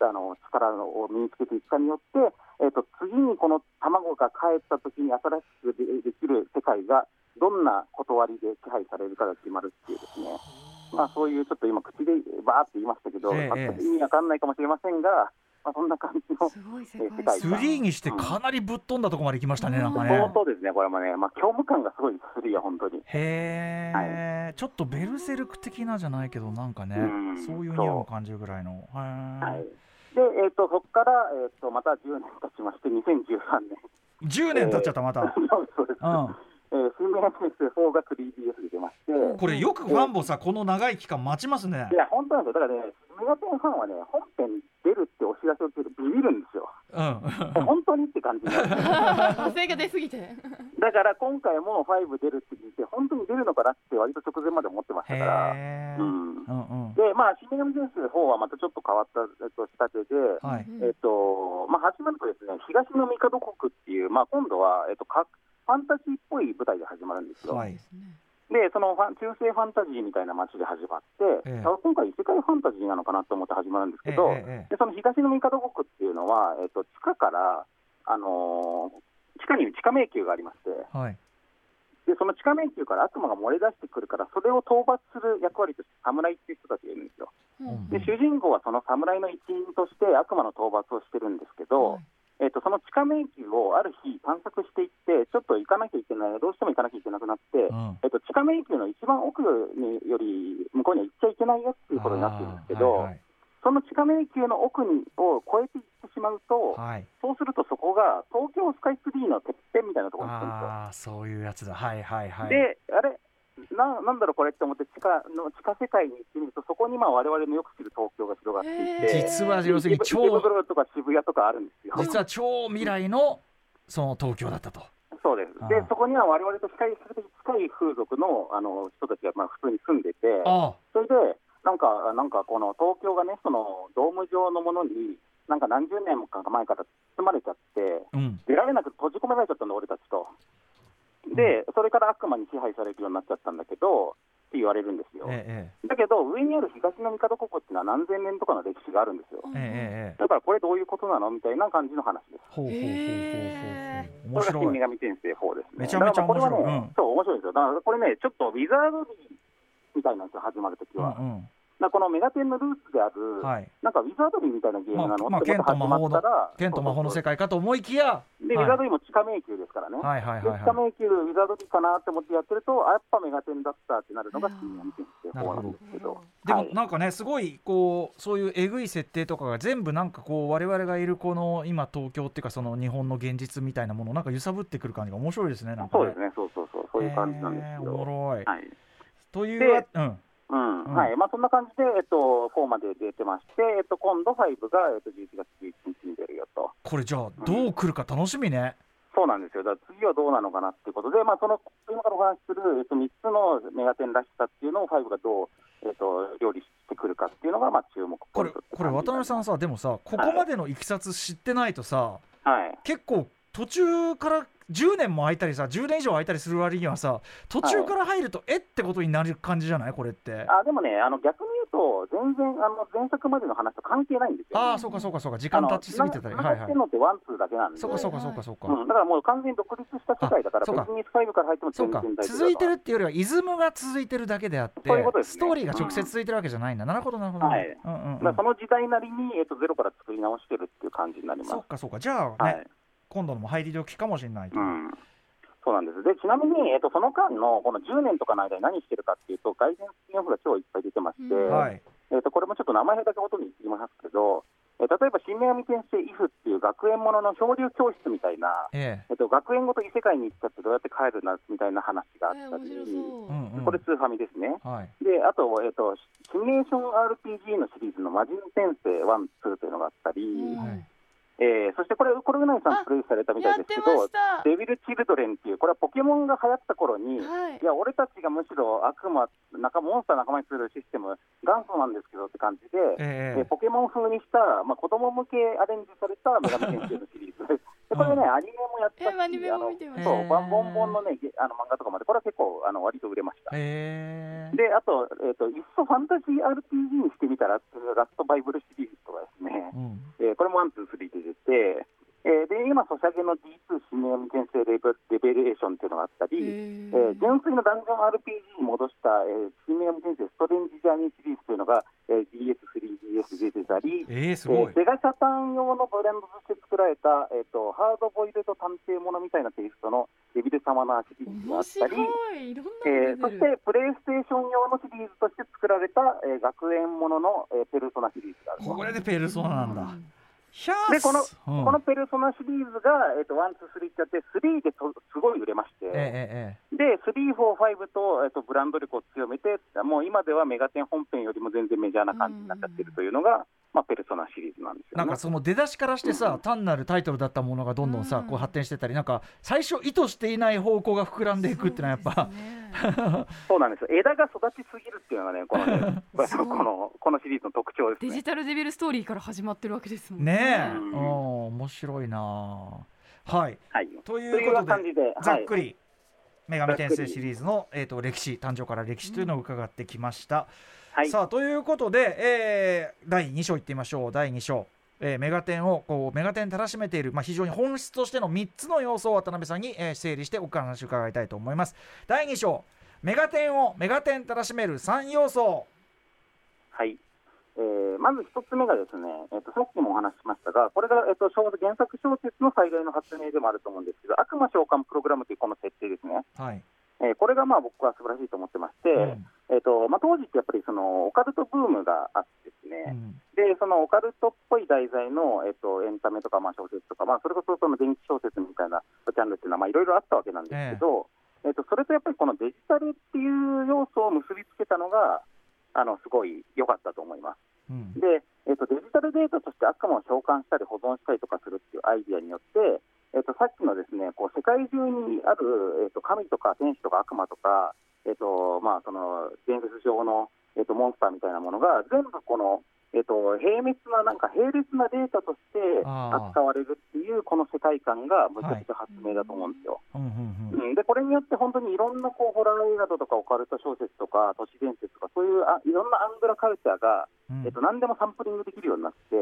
あの力を身につけていくかによって、えっと次にこの卵が帰った時に新しくでできる世界がどんな断りで支配されるかが決まるっていうですね、まあ、そういうちょっと今、口でバーって言いましたけど、ええ全く意味わかんないかもしれませんが、まあ、そんな感じの。すごい世界界3にしてかなりぶっ飛んだところまで行きましたね、なんか相ね。当ですね、これもね、まあ、虚無感がすごいです、3は本当に。へえ、ちょっとベルセルク的なじゃないけど、なんかねうん、そういう匂いを感じるぐらいの。へはいえ。で、えー、とそこから、えー、とまた10年経ちまして、2013年。10年経っちゃった、また。そうです。うん。えー、新名先生4が 3DS で出まして、これよくファンもさ、この長い期間待ちますねい。や、本当なんですよ。だからね、メガテンファンはね、本編出るってお知らせを聞いてビビるんですよ。うん。本当にって感じ性が 出すぎてだから今回も5出るって聞いて、本当に出るのかなって割と直前まで思ってましたへから。え。うんうんうん。で、まあ、新女神先生4はまたちょっと変わった、えっと、仕立てで、はい。えっとまあ、始まるとですね、東の帝国っていう、まあ、今度は、えっと、かファンタジーっぽい舞台で始まるんですよ。はい。で、その中世ファンタジーみたいな街で始まって、ええあ今回、異世界ファンタジーなのかなと思って始まるんですけええど、ええでその東の帝国っていうのは、えっと、地下から、あのー地下に地下迷宮がありまして、はい。でその地下迷宮から悪魔が漏れ出してくるから、それを討伐する役割として侍っていう人たちがいるんですよ。うんで主人公はその侍の一員として悪魔の討伐をしてるんですけど、えっとその地下迷宮をある日探索していって、ちょっと行かなきゃいけない、どうしても行かなきゃいけなくなって、うんえっと地下迷宮の一番奥により向こうには行っちゃいけないよっていうことになってるんですけど、はいその地下迷宮の奥にを越えていってしまうと、はい。はい。そうするとそこが東京スカイツリーのてっぺんみたいなところに行くんですよ。そういうやつだ。はいはいはい。で、あれな、なんだろう、これって思って地下の、地下世界に行ってみると、そこにまあ我々のよく知る東京が広がっていて、実は要するに超とか渋谷とかあるんですよ。実は超未来のその東京だったと。そうです。で、そこには我々と近い、比較的近い風俗のあの人たちがまあ普通に住んでて、あそれで、なんか、なんかこの東京がね、そのドーム状のものに、なんか何十年も前から包まれちゃって、あ、うん。出られなくて閉じ込められちゃったんだ、俺たちと。で、それから悪魔に支配されるようになっちゃったんだけど、って言われるんですよ。ええだけど、上にある東の帝国っていうのは何千年とかの歴史があるんですよ。えだからこれどういうことなのみたいな感じの話です。ほうほうほうほうほうこれが新白い。女神転生4ですね。めちゃめちゃ面白いこれはね、うんそう、面白いですよ。だからこれね、ちょっとウィザードリーみたいなんですよ、始まるときは。うんうん。だからこのメガテンのルーツである、はい。なんかウィザードリーみたいなゲームなの、まあ、まあ、って剣と魔法の剣と魔法の世界。界かと思いきや、で、はいウィザードリーも地下迷宮ですからね。はいはいではいは地下迷宮、ウィザードリーかなって思ってやってると、あやっぱメガテンだったってなるのが新女神転生4なんですけど。い。でもはいなんかね、すごいこうそういうえぐい設定とかが全部なんかこう我々がいるこの今東京っていうかその日本の現実みたいなものをなんか揺さぶってくる感じが面白いですね。なんかねそうですね、そうそうそう、そういう感じなんですよ。へーおもろい。はいといううんうん。うん。はい。まあ、そんな感じで、えっと、4まで出てまして、えっと、今度5が、えっと、11月11日に出るよと。これじゃあどう来るか楽しみね。そうなんですよ、だから次はどうなのかなっていうことで、まあ、その今からお話しする、えっと、3つのメガテンらしさっていうのを5がどう、えっと、料理してくるかっていうのが、まあ、注目これこれ渡辺さんさでもさここまでのいきさつ知ってないとさ、はい、結構途中から10年も空いたりさ10年以上空いたりする割にはさ途中から入ると、えってことになる感じじゃない？これって。あでもね、あの逆に言うと、全然あの前作までの話と関係ないんですよ、ああそうかそうかそうか。時間経ちすぎてたり。はいはいのって one、two だけなんで、そうかそうかそうかそうか、うん、だからもう完全に独立した世界だから、別に5から入っても全然大丈夫続いてるっていうよりはイズムが続いてるだけであってね。ストーリーが直接続いてるわけじゃないんだ、なるほどなるほど、はい。うんうんうん。その時代なりに、えっと、ゼロから作り直してるっていう感じになります。そうかそうか。じゃあね、はい今度のも入り時かもしれないと、うん。そうなんです。でちなみに、えっと、その間のこの10年とかの間に何してるかっていうと、外伝スピンオフが超いっぱい出てまして、うんはい。えっとこれもちょっと名前だけほとんど言いますけど、え例えば新女神転生イフっていう学園ものの漂流教室みたいな、ええ。えっと、学園ごと異世界に行っちゃってどうやって帰るなみたいな話があったり、そう。うんうん。これ、スーファミですね。はい。で、あと、えっと、シミュレーション RPG のシリーズの魔人転生1、2というのがあったり、うんはいえーそしてこれ、コルグナイさんあプレイされたみたいですけど。デビル・チルドレンっていう、これはポケモンが流行った頃に、はいい。や、俺たちがむしろ悪魔、仲モンスター仲間にするシステム、元祖なんですけどって感じで、えええーポケモン風にした、まあ、子供向けアレンジされた女神先生のシリーズ。でこれね、アニメもやったし、えアニメも見てました。そう、へー。ボンボンのね、ゲあの漫画とかまで、これは結構、あの割と売れました。ええで、あと、えっ、と、いっそファンタジー RPG にしてみたらラストバイブルシリーズとかですね、うん。えーこれも one、two、three で出て、えーで、今、ソシャゲの D2 真女神転生レベリベレーションっていうのがあったり、ええー純粋なダンジョン RPG に戻した、えー、真女神転生ストレンジジャーニーシリーズというのが、えー、DS3DS で出てたり、ええすごい。えー、セガサターン用のブレンドとして作られた、えー、とハードボイルド探偵ものみたいなテイストのデビルサマナーシリーズがあ面ったり白、えーそしてプレイステーション用のシリーズとして作られた、えー学園ものの、えーペルソナシリーズがある。これでペルソナなんだ。ひゃーでこのうん。このペルソナシリーズが、えー、と1、2、3ってやって、3でとすごい売れまして、えええで、3、4、5と,、えー、とブランド力を強めて、もう今ではメガテン本編よりも全然メジャーな感じになっちゃってるというのが、まあ、ペルソナシリーズなんですよ、ね。えなんかその出だしからしてさ、単なるタイトルだったものがどんどんさ、うん。こう発展してたりなんか最初意図していない方向が膨らんでいくっていうのはやっぱ、そうねそうなんですよ。枝が育ちすぎるっていうのがね、このね このこのシリーズの特徴ですね。デジ。タルデビルストーリーから始まってるわけですもんね。え、うんうん、面白いなあはい。はい、といううことで感じで、はい。ざっくり、女神転生シリーズの、えー、と歴史誕生から歴史というのを伺ってきました。はい、さあということで、えー第2章いってみましょう。第2章。えーメガテンをこうメガテンたらしめている、まあ、非常に本質としての3つの要素を渡辺さんに、えー整理してお話を伺いたいと思います。第2章。メガテンをメガテンたらしめる3要素。はいえーまず一つ目がですね、えー、とさっきもお話ししましたが、これが、えー、と小原作小説の最大の発明でもあると思うんですけど、悪魔召喚プログラムというこの設定ですね、はい、えーこれがまあ僕は素晴らしいと思ってまして、うん。えーとまあ、当時ってやっぱりそのオカルトブームがあってですね、うん。でそのオカルトっぽい題材の、えっと、エンタメとか、まあ、小説とか、まあ、それこそその電気小説みたいなジャンルっていうのは、まあ、いろいろあったわけなんですけど、えっと、それとやっぱりこのデジタルっていう要素を結びつけたのが、あのすごい良かったと思います。うんで、えっと、デジタルデータとして悪魔を召喚したり保存したりとかするっていうアイディアによって、えっと、さっきのですねこう世界中にある、えっと、神とか天使とか悪魔とか、えっとまあ、その伝説上の、えっと、モンスターみたいなものが全部この、えっと、平滅ななんか並列なデータとして扱われるっていうこの世界観がむちゃくちゃ発明だと思うんですよ。うんうんうん。うん、でこれによって本当にいろんなこうホラー映画とかオカルト小説とか都市伝説とかそういうあいろんなアングラカルチャーが、うん。えっと、何でもサンプリングできるようになって、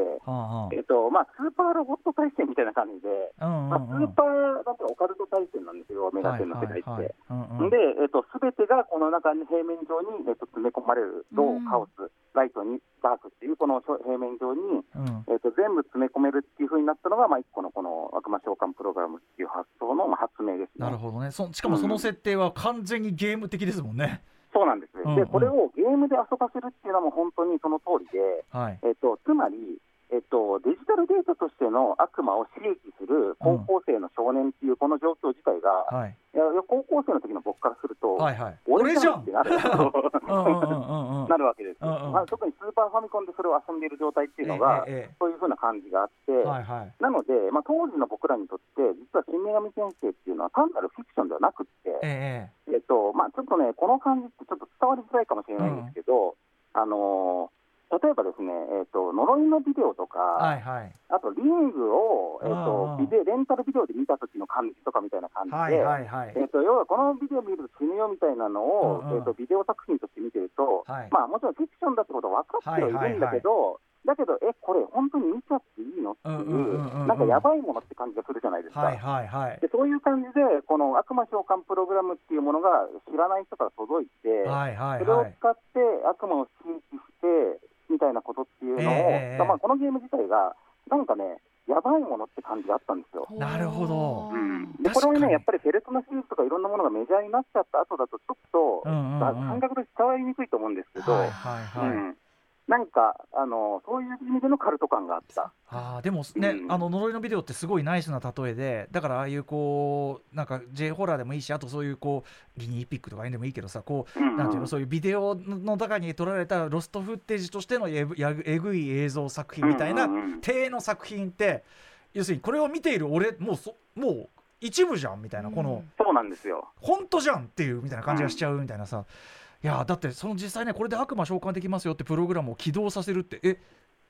えっとまあ、スーパーロボット対戦みたいな感じで、あうんうん。まあ、スうんーパーなんかオカルト対戦なんですよ、メガテンの世界って。はいはいはい。うんうん。で、えっと、すべてがこの中に平面上に、えっと、詰め込まれる、ロー、カオス、ライトに、ダークっていう、この平面上に、うん。えっと、全部詰め込めるっていうふうになったのが、まあ、一個のこの悪魔召喚プログラムっていう発想のまあ発明ですね。なるほどね。そしかもその設定は完全にゲーム的ですもんね、そうなんです、うんうんで、これをゲームで遊ばせるっていうのも本当にその通りで、はい。えっと、つまり、えっと、デジタルデータとしての悪魔を刺激する高校生の少年っていうこの状況自体が、はい。いや高校生の時の僕からすると、はいはい。俺じゃんってなるうんうんうんうんうん。なるわけですよ、うんうん。まあ、特にスーパーファミコンでそれを遊んでいる状態っていうのが、えええそういうふうな感じがあって、えはいはい。なので、まあ、当時の僕らにとって、実は新女神先生っていうのは単なるフィクションではなくって、ええ。えっとまあ、ちょっとね、この感じってちょっと伝わりづらいかもしれないんですけど、あのー例えばですね、えっと、呪いのビデオとか、はいはい。あとリングを、えっうんうん。とビデレンタルビデオで見た時の感じとかみたいな感じで、はいはいはい。えっと、要はこのビデオ見ると死ぬよみたいなのを、うんうん。えっと、ビデオ作品として見てると、はい。まあ、もちろんフィクションだってことは分かってはいるんだけど、だけど、え、これ、本当に見ちゃっていいのっていう、なんかやばいものって感じがするじゃないですか。はいはいはい。でそういう感じで、この悪魔召喚プログラムっていうものが知らない人から届いて、はいはいそれをはい使って悪魔を刺激してみたいなことっていうのを、ええまあ、このゲーム自体が、なんかね、やばいものって感じがあったんですよ。なるほど。うん、でこれはね、やっぱりフェルトのシリーズとかいろんなものがメジャーになっちゃった後だと、ちょっと、うんうんうん。まあ感覚として伝わりにくいと思うんですけど、はいはいはい、うん、なんかあの、そういう意味でのカルト感があった。あーでもね、うん。あの呪いのビデオってすごいナイスな例えでだからああいうこうなんか J ホラーでもいいしあとそういうこうギニーピックとかでもいいけどさこう、うんうん。なんていうのそういうビデオの中に撮られたロストフッテージとしてのえぐい映像作品みたいなうんうんうん。体の作品って要するにこれを見ている俺もうそもう一部じゃんみたいなこの、そうなんですよ。本当じゃんっていうみたいな感じがしちゃうみたいなさ、いやだってその実際ねこれで悪魔召喚できますよってプログラムを起動させるってえ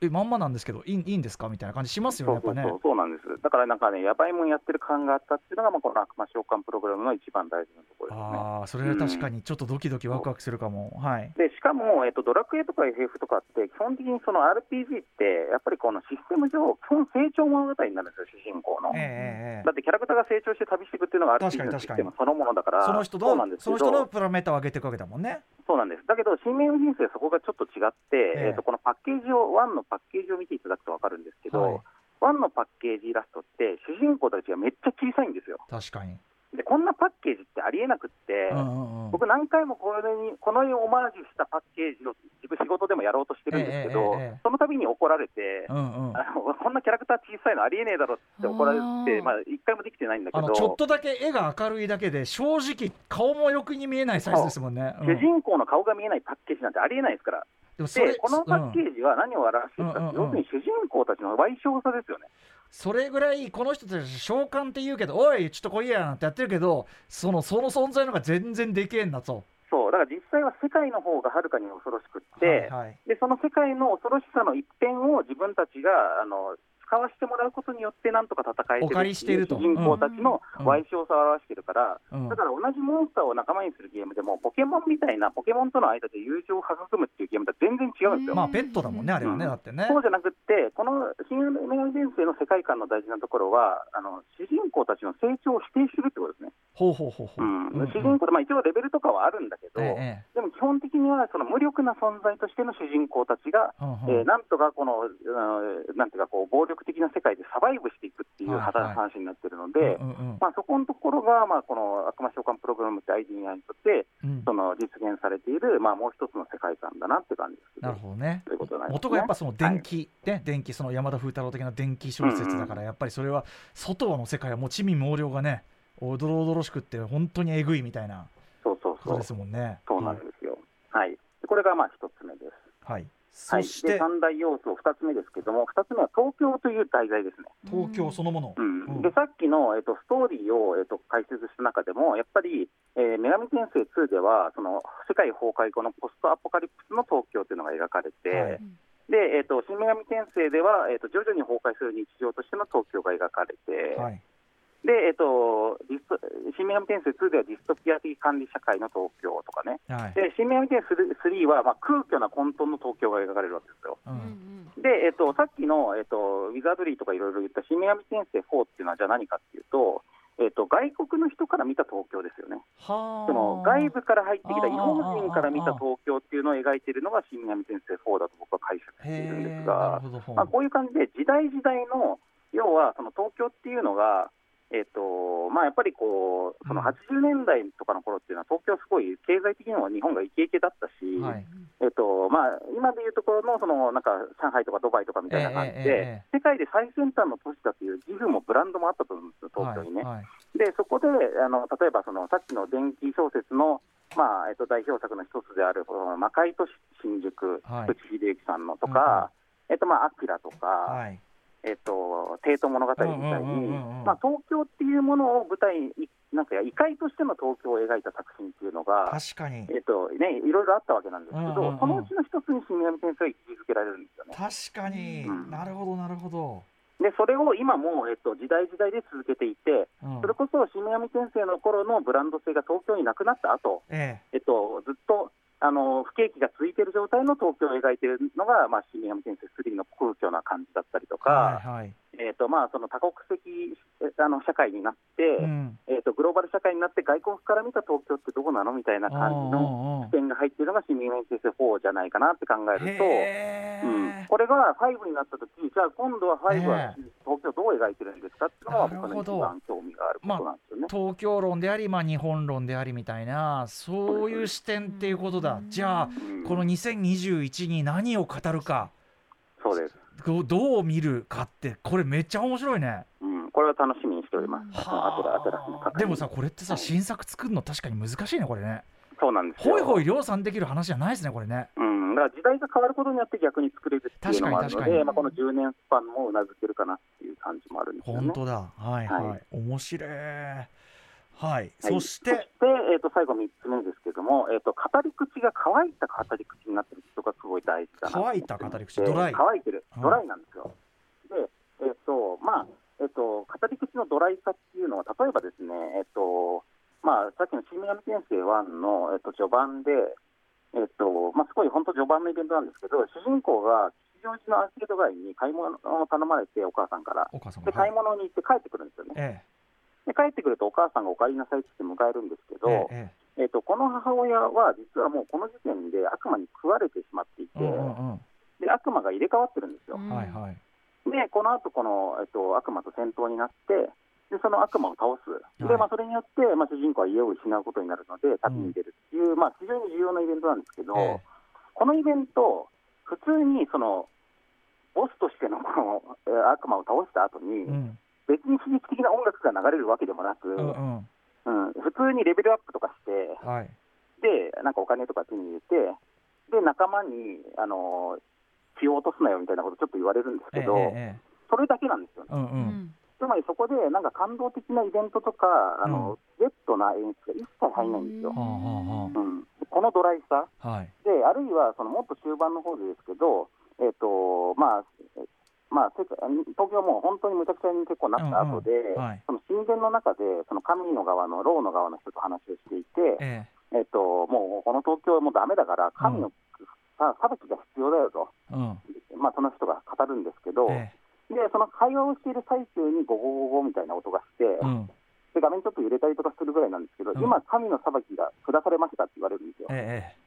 えまんまなんですけどいいいいんですかみたいな感じしますよねやっぱねそう。そうそうそうなんです。だからなんかね、やばいもんやってる感があったっていうのが、まあ、この悪魔召喚プログラムの一番大事なところですね。ああそれは確かにちょっとドキドキワクワクするかも、はい。でしかも、えっと、ドラクエとか FF とかって、基本的にその RPG って、やっぱりこのシステム上、基本成長物語になるんですよ、主人公の。えええええだってキャラクターが成長して旅していくっていうのが RPG にのシステムそのものだから、えその人のその人のプラメータを上げていくわけだもんねそうなんです。だけど、新名人生、そこがちょっと違って、えええっとこのパッケージを、1のパッケージを見ていただくと分かるんですけど、はい1のパッケージイラストって、主人公たちがめっちゃ小さいんですよ。確かに、で、こんなパッケージってありえなくって、うんうんうん、僕、何回もこれにこのオマージュしたパッケージを自分、仕事でもやろうとしてるんですけど、えええその度に怒られて、うんうん、あのこんなキャラクター小さいのありえねえだろって怒られて、まあ、一回もできてないんだけど、ちょっとだけ絵が明るいだけで正直顔もよくに見えないサイズですもんね、う。ん。主人公の顔が見えないパッケージなんてありえないですから。でこのパッケージは何を表しているかうん。要するに主人公たちの賠償さですよね。それぐらいこの人たち召喚って言うけどおいちょっと来いやなんてやってるけどそのその存在の方が全然でけえんだと。そう、だから実際は世界の方がはるかに恐ろしくって、はいはいでその世界の恐ろしさの一辺を自分たちがあの使わせてもらうことによって、なんとか戦えてるお借りしていると。主人公たちのうん。賠償さを表してるから、うん。だから同じモンスターを仲間にするゲームでも、ポケモンみたいな、ポケモンとの間で友情を育むっていうゲームとは全然違うんですよ。まあペットだもんねあれはね、うん。だってね。そうじゃなくって、この新女神伝生の世界観の大事なところは、あの主人公たちの成長を否定するってことですね。ほうほうほうほう。うん。うんうん。主人公で、まあ、一応レベルとかはあるんだけど、ええでも基本的にはその無力な存在としての主人公たちが、うんうん。えーなんとかこの、うんなんていうかこう、暴力的な世界でサバイブしていくっていう話になってるので、まあ、そこのところが、まあ、この悪魔召喚プログラムってアイデアにとって、うん。その実現されている、まあ、もう一つの世界観だなって感じです。なるほどね。ということになりますね。元がやっぱその電気、ね電気その山田風太郎的な電気小説だからやっぱりそれは外の世界はもう地味猛量がねおどろおどろしくって本当にえぐいみたいなことで、すもんね。そうなんですよ。はい、でこれがまあ一。はい。はい、そして、で三大要素、二つ目ですけども、二つ目は東京という題材ですね。東京そのもの。うんうんでさっきの、えっと、ストーリーを、えっと、解説した中でも、やっぱり、えー女神転生2では、その世界崩壊後のポストアポカリプスの東京というのが描かれて、はいでえっと、新女神転生では、えっと、徐々に崩壊する日常としての東京が描かれて、はい。でえっと、ディスト新女神転生2ではディストピア的管理社会の東京とかね、はい。で新女神転生3は、まあ、空虚な混沌の東京が描かれるわけですよ。うん。で、えっと、さっきの、えっと、ウィザードリーとかいろいろ言った新女神転生4っていうのは、じゃあ何かっていうと、えっと、外国の人から見た東京ですよね。はあ。その外部から入ってきた異邦あー人から見た東京っていうのを描いているのが新女神転生4だと僕は解釈しているんですが、まあ、こういう感じで時代時代の、要はその東京っていうのが、えっとまあ、やっぱりこうそのうん。80年代とかの頃っていうのは、東京、すごい経済的にも日本がイケイケだったし、はい。えっとまあ、今でいうところのそのなんか上海とかドバイとかみたいな感じで、ええええ世界で最先端の都市だという自負もブランドもあったと思うんですよ、東京にね。はいはいでそこであの例えばそのさっきの電気小説の、まあえっと、代表作の一つである、この魔界都市新宿、はい。秀幸さんのとか、えっとまあ、アキラとか、はいえっと、帝都物語みたいにまあ東京っていうものを舞台に、なんか異界としての東京を描いた作品っていうのが、確かに。えっとね、いろいろあったわけなんですけど、そのうちの一つに新上先生が位置づけられるんですよね。確かに、うん。なるほどなるほど、で、それを今も、えっと、時代時代で続けていて、うん。それこそ新上先生の頃のブランド性が東京になくなった後、え。えっと、ずっとあの不景気が続いている状態の東京を描いているのが、まあ、新宮建設3の空虚な感じだったりとか、はいはい。えっとまあ、その多国籍えあの社会になって、うん。えっと、グローバル社会になって外国から見た東京ってどこなのみたいな感じの視点が入っているのが新上先生4じゃないかなって考えると。へうん。え、これが5になったとき、じゃあ今度は5はえ。東京どう描いてるんですかっていうのがなるほど。僕の一番興味があることなんですよね。東京論であり、まあ、日本論でありみたいなそういう視点っていうことだ。じゃあうん。この2021に何を語るか。そうです、どうどう見るかってこれめっちゃ面白いね。うん。これは楽しみにしております。でもさこれってさ新作作るの確かに難しいねこれね。そうなんですよ。ほいほい量産できる話じゃないですねこれね。うん、だから時代が変わることによって逆に作れるっていうのもあるので、まあ、この10年スパンもうなずけるかなっていう感じもあるんですよね。本当だ。はいはい、はい。面白いはい、はい。そしてそしてえー、と最後3つ目ですけども、えー、と語り口が乾いた語り口になってる人がすごい大事だな乾いた語り口。ドライ。乾いてる。うん。ドライなんですよ。で、えっ、とまあえっ、と語り口のドライさっていうのは例えばですねえっ、とまあさっきの新南先生1の、えっと序盤でえっ、とまあすごい本当序盤のイベントなんですけど主人公が吉祥寺のアーケード街に買い物を頼まれてお母さんから。お母さんで買い物に行って帰ってくるんですよね。えで帰ってくるとお母さんがお帰りなさいって言って迎えるんですけど、えええっとこの母親は実はもうこの時点で悪魔に食われてしまっていて、えうんうんうん。で悪魔が入れ替わってるんですよ。はいはい。で、この後この、えっと、悪魔と戦闘になって、でその悪魔を倒す、はい。でまあ、それによって、まあ、主人公は家を失うことになるので、旅に出るっていう、まあ、非常に重要なイベントなんですけど、えこのイベント、普通にそのボスとしてのこのえー悪魔を倒した後に、えうん別に刺激的な音楽が流れるわけでもなく、うんうん。うん普通にレベルアップとかして、はい。でなんかお金とか手に入れて、で仲間にあの気を落とすなよみたいなことちょっと言われるんですええけど、ええ。それだけなんですよね。うんううん。んつまりそこでなんか感動的なイベントとか、あのジェットな演出が一切入んないんですよ。うん、このドライさ。あはい。で、あるいはそのもっと終盤の方でですけど、えっとまあえまあ、東京はもう本当にむちゃくちゃに結構なった後で、うんうんはいその神殿の中で、その神の側の、牢の側の人と話をしていて、ええ。っと、もうこの東京はもうダメだから、神の、さ裁きが必要だよと、えうん。まあ、その人が語るんですけど、えでその会話をしている最中にゴゴゴゴみたいな音がして、えうん。で画面ちょっと揺れたりとかするぐらいなんですけど、うん。今、神の裁きが下されましたって言われるんですよ。ええ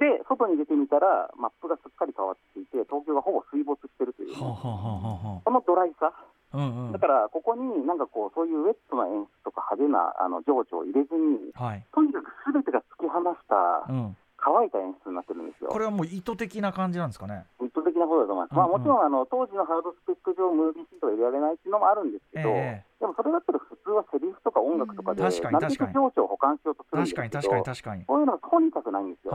で、外に出てみたら、マップがすっかり変わっていて、東京がほぼ水没してるという、えはあはあはあはこのドライさ、あうんうん。だからここになんかこう、そういうウェットな演出とか派手なあの情緒を入れずに、はい。とにかくすべてが突き放したうん。乾いた演出になってるんですよ。これはもう意図的な感じなんですかね。意図的なことだと思います。まあ、うんうんもちろんあの当時のハードスペック上、ムービーシートが入れられないっていうのもあるんですけど、ええ。でもそれだったら普通はセリフとか音楽とかで、うん確かに確かに。情緒を保管しようとするんですけど、確かに確かに確かに。こういうのがとにかくないんですよ。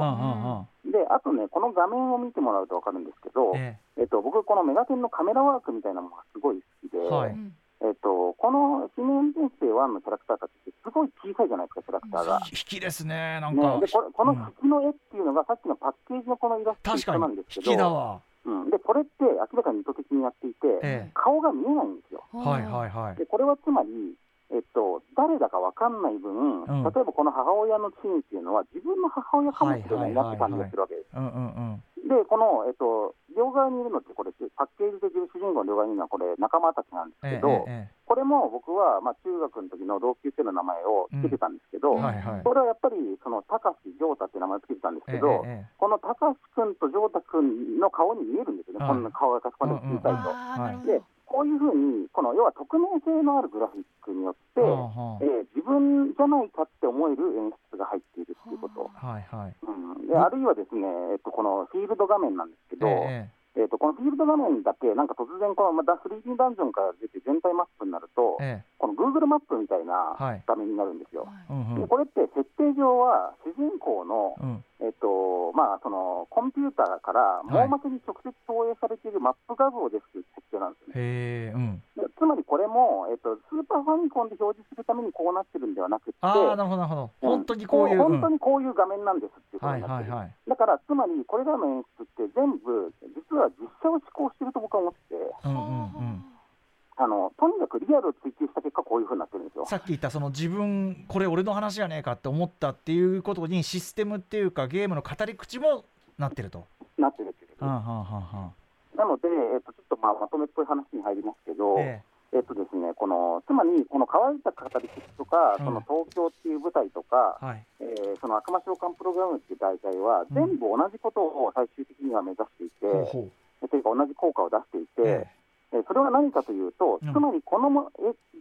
で、あとね、この画面を見てもらうと分かるんですけど、ええ。っと、僕、このメガテンのカメラワークみたいなものがすごい好きで、はい。うんえっと、この新年転生1のキャラクターたちってすごい小さいじゃないですか、キャラクターが。え引きですねなんね、かでこれこのうん。引きの絵っていうのが、さっきのパッケージのこのイラストと一緒なんですけど、引きだわ。うん、でこれって明らかに意図的にやっていて、え。顔が見えないんですよ。はいはいはい。でこれはつまり、えっと、誰だか分かんない分、うん。例えばこの母親のシーンっていうのは、自分の母親かもしれないなって感じがするわけです。うんうんうん。で、この、えっと、両側にいるのって、これ、パッケージで主人公の両側にいるのは、これ、仲間たちなんですけええど、え。これも僕は、まあ、中学の時の同級生の名前をつけてたんですけど、えはいはい。これはやっぱり、その、高志ジョータっていう名前をつけてたんですえけど、ええこの高志君とジョータ君の顔に見えるんですよね、はいこんな顔がかしこまで小さいと。あーなるほど。でこういうふうに、この要は匿名性のあるグラフィックによって、はあはえー自分じゃないかって思える演出が入っているっていうこと、あはいはい。うん、であるいはですね、えっと、このフィールド画面なんですけど、ええっと、このフィールド画面だけ、なんか突然この、また 3D ダンジョンから出て全体マップになると、ええ。この Google マップみたいなはい。画面になるんですよ。えうんうん。でこれって設定上は主人公の、うん。えっとまあ、そのコンピューターから網膜に直接投影されているマップ画像ですという設定なんですね。へえうん。でつまれも、えっと、スーパーファミコンで表示するためにこうなってるんではなくて、なるほどなるほど。本当にこういう、本当にこういう画面なんですっていうことはいになってる。はいはいだから、つまりこれらの演出って全部、実は実写を思考してると僕は思ってて、うんうんうん。あのとにかくリアルを追求した結果、こういうふうになってるんですよ。さっき言ったその自分これ俺の話じゃねえかって思ったっていうことにシステムっていうかゲームの語り口もなってると。なってるっていうはあはあはなので、えっと、ちょっとまあまとめっぽい話に入りますけど、あええっとですね、このつまり、この乾いた語り口とか、うんその東京っていう舞台とか、えはい。えーその悪魔召喚プログラムっていう題材は、うん。全部同じことを最終的には目指していて、ほうほう。えというか同じ効果を出していて、ええ。ーそれは何かというと、うん。つまりこの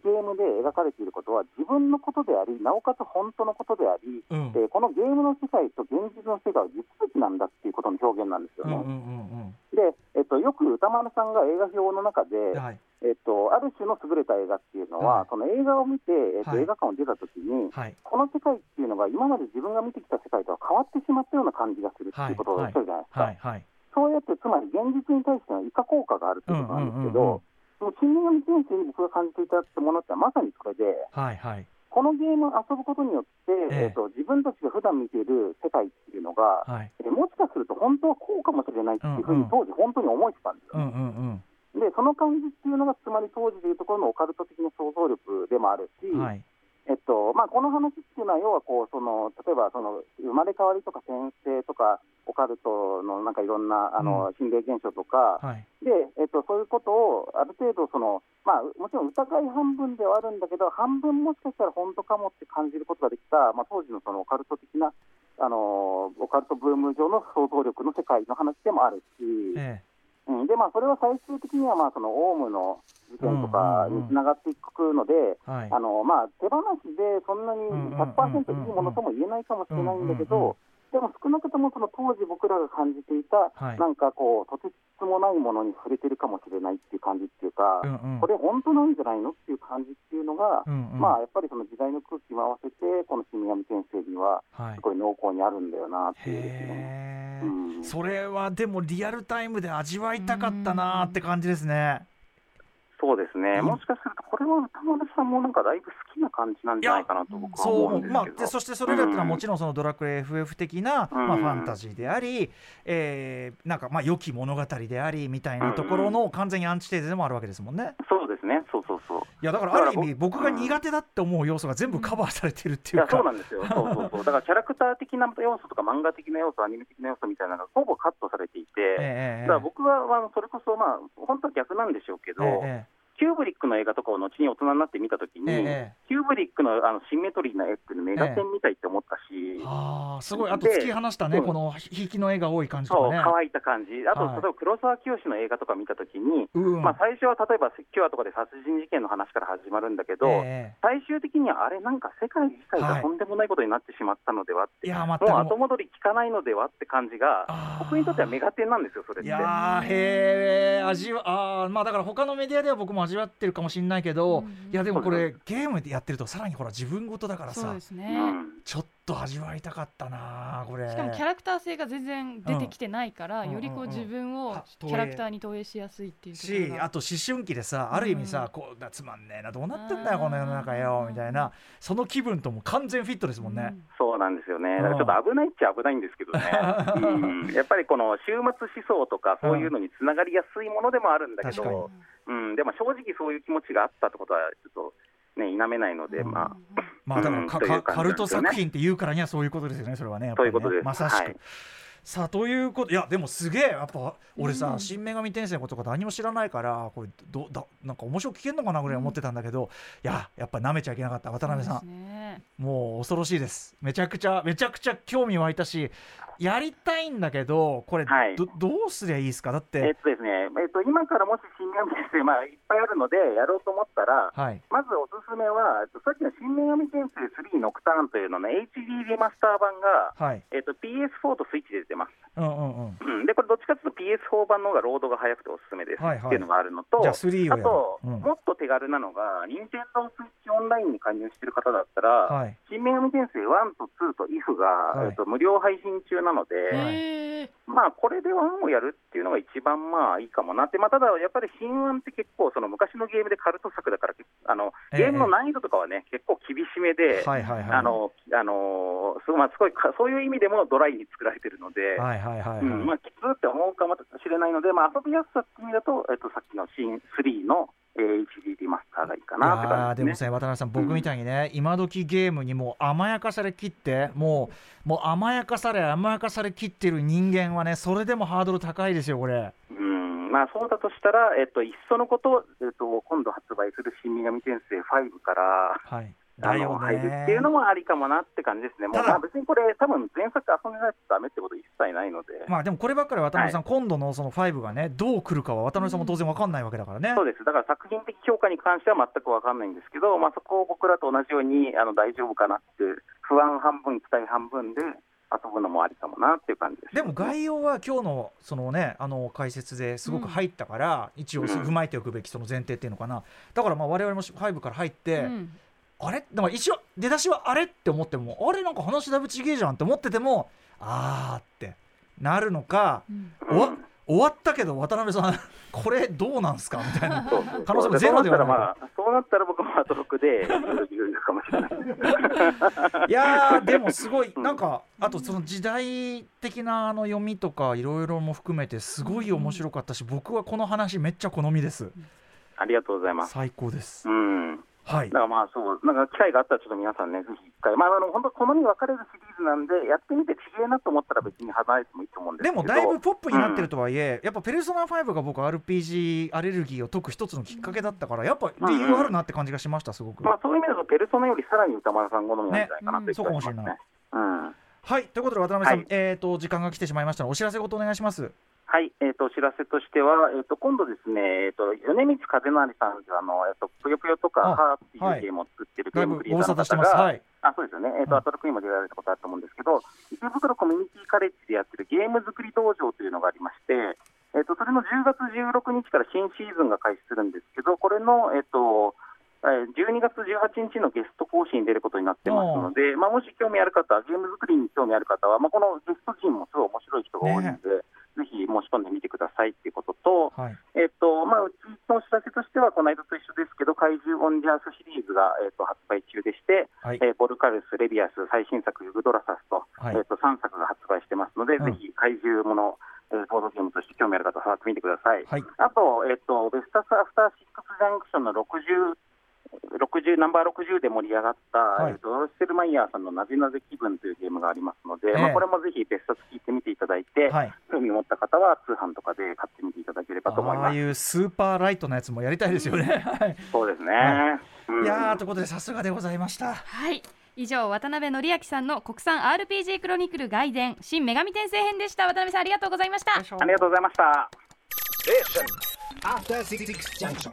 ゲームで描かれていることは、自分のことであり、なおかつ本当のことであり、えうん。えーこのゲームの世界と現実の世界は地続きなんだっていうことの表現なんですよね。うんうんうんで、えっと、よく歌丸さんが映画表の中で、うんはい。えっと、ある種の優れた映画っていうのは、はい。その映画を見て、えっとはい。映画館を出たときに、はい。この世界っていうのが今まで自分が見てきた世界とは変わってしまったような感じがするっていうことをおっしゃるじゃないですか。そうやって、つまり現実に対しての以下効果があるっていうことなんですけど、うんう新女神先生に僕が感じていただくものってまさにそれで、はいはい。このゲームを遊ぶことによって、ええ。えっと、自分たちが普段見ている世界っていうのが、はい。えもしかすると本当はこうかもしれないっていうふううんうん。に当時本当に思えてたんですよ。うんね。うん。で、その感じっていうのが、つまり当時でいうところのオカルト的な想像力でもあるし、うんはいえっとまあ、この話っていうのは、要はこうその例えばその生まれ変わりとか転生とか、オカルトのなんかいろんなあの、心霊現象とか、はいでえっと、そういうことをある程度その、まあ、もちろん疑い半分ではあるんだけど、半分もしかしたら本当かもって感じることができた、まあ、当時のそのオカルト的な、あのオカルトブーム上の想像力の世界の話でもあるし。えうん、でまあ、それは最終的には、まあ、そのオウムの事件とかにつながっていくので、あのまあ、手放しでそんなにうんうんうんうん100%いいものとも言えないかもしれないんだけど、でも少なくともその当時僕らが感じていた、はいなんかこう、とてつもないものに触れてるかもしれないっていう感じっていうか、うんうんこれ本当なんじゃないのっていう感じっていうのが、うんうんまあ、やっぱりその時代の空気も合わせて、この死神先生には、はいすごい濃厚にあるんだよなっていうそれはでもリアルタイムで味わいたかったなーって感じですね。そうですね、うん。もしかすると、これは歌丸さんもなんかだいぶ好きな感じなんじゃないかなと僕はそう思うんですけど、まあ、でそしてそれらっていうのはもちろん、そのドラクエ FF 的な、うん。まあ、ファンタジーであり、えーなんかまあ良き物語でありみたいなところの完全にアンチテーゼでもあるわけですもんね。そうですね、そうそうそう。いやだからある意味僕僕が苦手だって思う要素が全部カバーされてるっていうか、いやそうなんですよ、そうそうそう、だからキャラクター的な要素とか、漫画的な要素、アニメ的な要素みたいなのがほぼカットされていて、ええだから僕は、まあ、それこそ、まあ、本当は逆なんでしょうけど、ええキューブリックの映画とかを後に大人になって見たときに、ええキューブリックのあのシンメトリーな絵っていうのメガテンみたいって思ったし、ああすごい。あとで突き放したねそうこの引きの絵が多い感じとそう、かね。乾いた感じ、あと、はい。例えば黒沢清の映画とか見たときに、うん。まあ、最初は例えばキュアとかで殺人事件の話から始まるんだけど、え最終的にはあれ、なんか世界自体はい。がとんでもないことになってしまったのではって、えいもう後戻り効かないのではって感じが、僕にとってはメガテンなんですよ、それって。いやーへえ味はあーまあだから他のメディアでは僕も味わってるかもしれないけど、うんいやでもこれゲームでやってるとさらにほら自分事だからさ。そうですうね、んちょっと味わいたかったなこれ。しかもキャラクター性が全然出てきてないから、うん。よりこう自分をはキャラクターに投影しやすいっていうしあと思春期でさある意味さ、うん。こうだつまんねえなどうなってんだよこの世の中よみたいな。その気分とも完全フィットですもんね、そうなんですよね、だからちょっと危ないっちゃ危ないんですけどね、うん。やっぱりこの終末思想とか、そういうのにつながりやすいものでもあるんだけ確かに。ど、うん、でも正直そういう気持ちがあったってことは、ちょっとね、否めないので、うん。まあ、まあだからか、うん。というかカルト作品って言うからにはそういうことですよねそれはねやっぱりね。そういうことです。まさしく、はいさあということいやでもすげえやっぱ俺さ、うん新女神転生のこととか何も知らないからこれどだなんか面白く聞けんのかなぐらい思ってたんだけど、いややっぱ舐めちゃいけなかった渡辺さん、ね。もう恐ろしいです。めちゃくちゃめちゃくちゃ興味湧いたしやりたいんだけどこれ、はい。どどうすりゃいいですか？だっえってとですね、えっと、今からもし新女神転生、まあ、いっぱいあるので、やろうと思ったら、はい。まずおすすめは、えっとさっきの新女神転生3ノクターンというのの HD リマスター版が、はい。えっと、PS4 とスイッチで出てます。うんうんうん。うん、で、これ、どっちかというと PS4 版の方がロードが速くておすすめです、はいはい。っていうのがあるのと、あ3をやる。あと、うん。もっと手軽なのが、任天堂スイッチオンラインに加入してる方だったら、はい。新女神転生1と2と IF が、はい。えっと、無料配信中なので、まあ、これで1をやるっていうのが一番まあいいかもなって、まあ、ただやっぱり新1って結構、その昔のゲームでカルト作だから、あのええ。ゲームの難易度とかはね、結構厳しめで、すごいそういう意味でもドライに作られてるので。はいはいはいはい、うん。まあ、きつって思うかもしれないので、まあ、遊びやすさっていう意味だと、えっと、さっきの新3の、えー、HD リマスターがいいかなって感じですね。でもね渡辺さん僕みたいにね、今時ゲームにもう甘やかされきってもうもう甘やかされ甘やかされきってる人間はねそれでもハードル高いですよこれ。うん。まあ、そうだとしたら、えっと、いっそのこと、えっと、今度発売する新女神転生5から、はいあのだよ入るっていうねのもありかもなって感じですね、もうただまあ別にこれ、多分前作遊んでないとダメってこと一切ないので、まあでもこればっかり渡辺さん、今度のその5がねどう来るかは渡辺さんも当然わかんないわけだからね、そうです、だから作品的評価に関しては全く分かんないんですけど、まあ、そこを僕らと同じようにあの大丈夫かなって、不安半分、期待半分で遊ぶのもありかもなっていう感じです、でも概要は今日のそのねあの解説ですごく入ったから、一応うん踏まえておくべきその前提っていうのかな。だからまあ我々も5から入って、うんあれ？だから一応出だしはあれって思ってもあれなんか話だいぶちげえじゃんって思っててもあーってなるのかうん。終わ終わったけど渡辺さんこれどうなんすかみたいな可能性もでゼロではない。そうなったら、まあ、そうなったら僕もアトロクで言うかもしれない。いやーでもすごいうん。なんかあとその時代的なあの読みとかいろいろも含めてすごい面白かったし僕はこの話めっちゃ好みです。ありがとうございます。最高です。うんはい。だからまあそう、なんか機会があったら、ちょっと皆さんね、ぜひ一回、まあ、あの本当、好み分かれるシリーズなんで、やってみて、ちげえなと思ったら、別に離れてもいいと思うんですけど。でもだいぶポップになってるとはいえ、やっぱ「ペルソナ5」が僕 RPG アレルギーを解く一つのきっかけだったからやっぱ理由あるなって感じがしましたすごく。まあ、そういう意味だと、ペルソナよりさらに歌丸さん好みなんじゃないかなという気がしますね。そうかもしうん。はい。ということで渡辺さん、はい。えー、と時間が来てしまいましたのでお知らせごとお願いします。はい、えー、とお知らせとしては、えー、と今度ですね、えー、と米光和成さんあの、えー、とぷよぷよとか、あハーってはいいうゲームを作ってるゲームクリエイターの方が。はい。あそうですよね、えー、うんとアトロクにも出られたことあると思うんですけど、池袋コミュニティカレッジでやってるゲーム作り道場というのがありまして、えー、とそれの10月16日から新シーズンが開始するんですけど、これの、えーとえー12月18日のゲスト講師に出ることになってますので、まあ、もし興味ある方、ゲーム作りに興味ある方は、まあ、このゲスト陣もすごい面白い人が多いので、ぜひ申し込んでみてくださいっていうことと、はい。えっとまあ、うちのお知らせとしては、この間と一緒ですけど、怪獣オンジャースシリーズが、えっと発売中でして、はい。えーボルカルス、レビアス、最新作、ユグドラサスと,、はいえっと3作が発売してますので、うんぜひ怪獣もの、えーボードゲームとして興味ある方は触ってみてください。はい。あと、えっと、ベスタスアフターシックスジャンクションの60、60ナンバー60で盛り上がった、はいえっとロイステルマイヤーさんのなぜなぜ気分というゲームがありますので、ええまあ、これもぜひ別冊聞いてみていただいて、はい。興味を持った方は通販とかで買ってみていただければと思います。ああいうスーパーライトなやつもやりたいですよね。はい。そうですね。はうんいやーということでさすがでございました。はい以上渡辺則明さんの国産 RPG クロニクル外伝新女神転生編でした渡辺さんありがとうございましたありがとうございました。After Six Junction.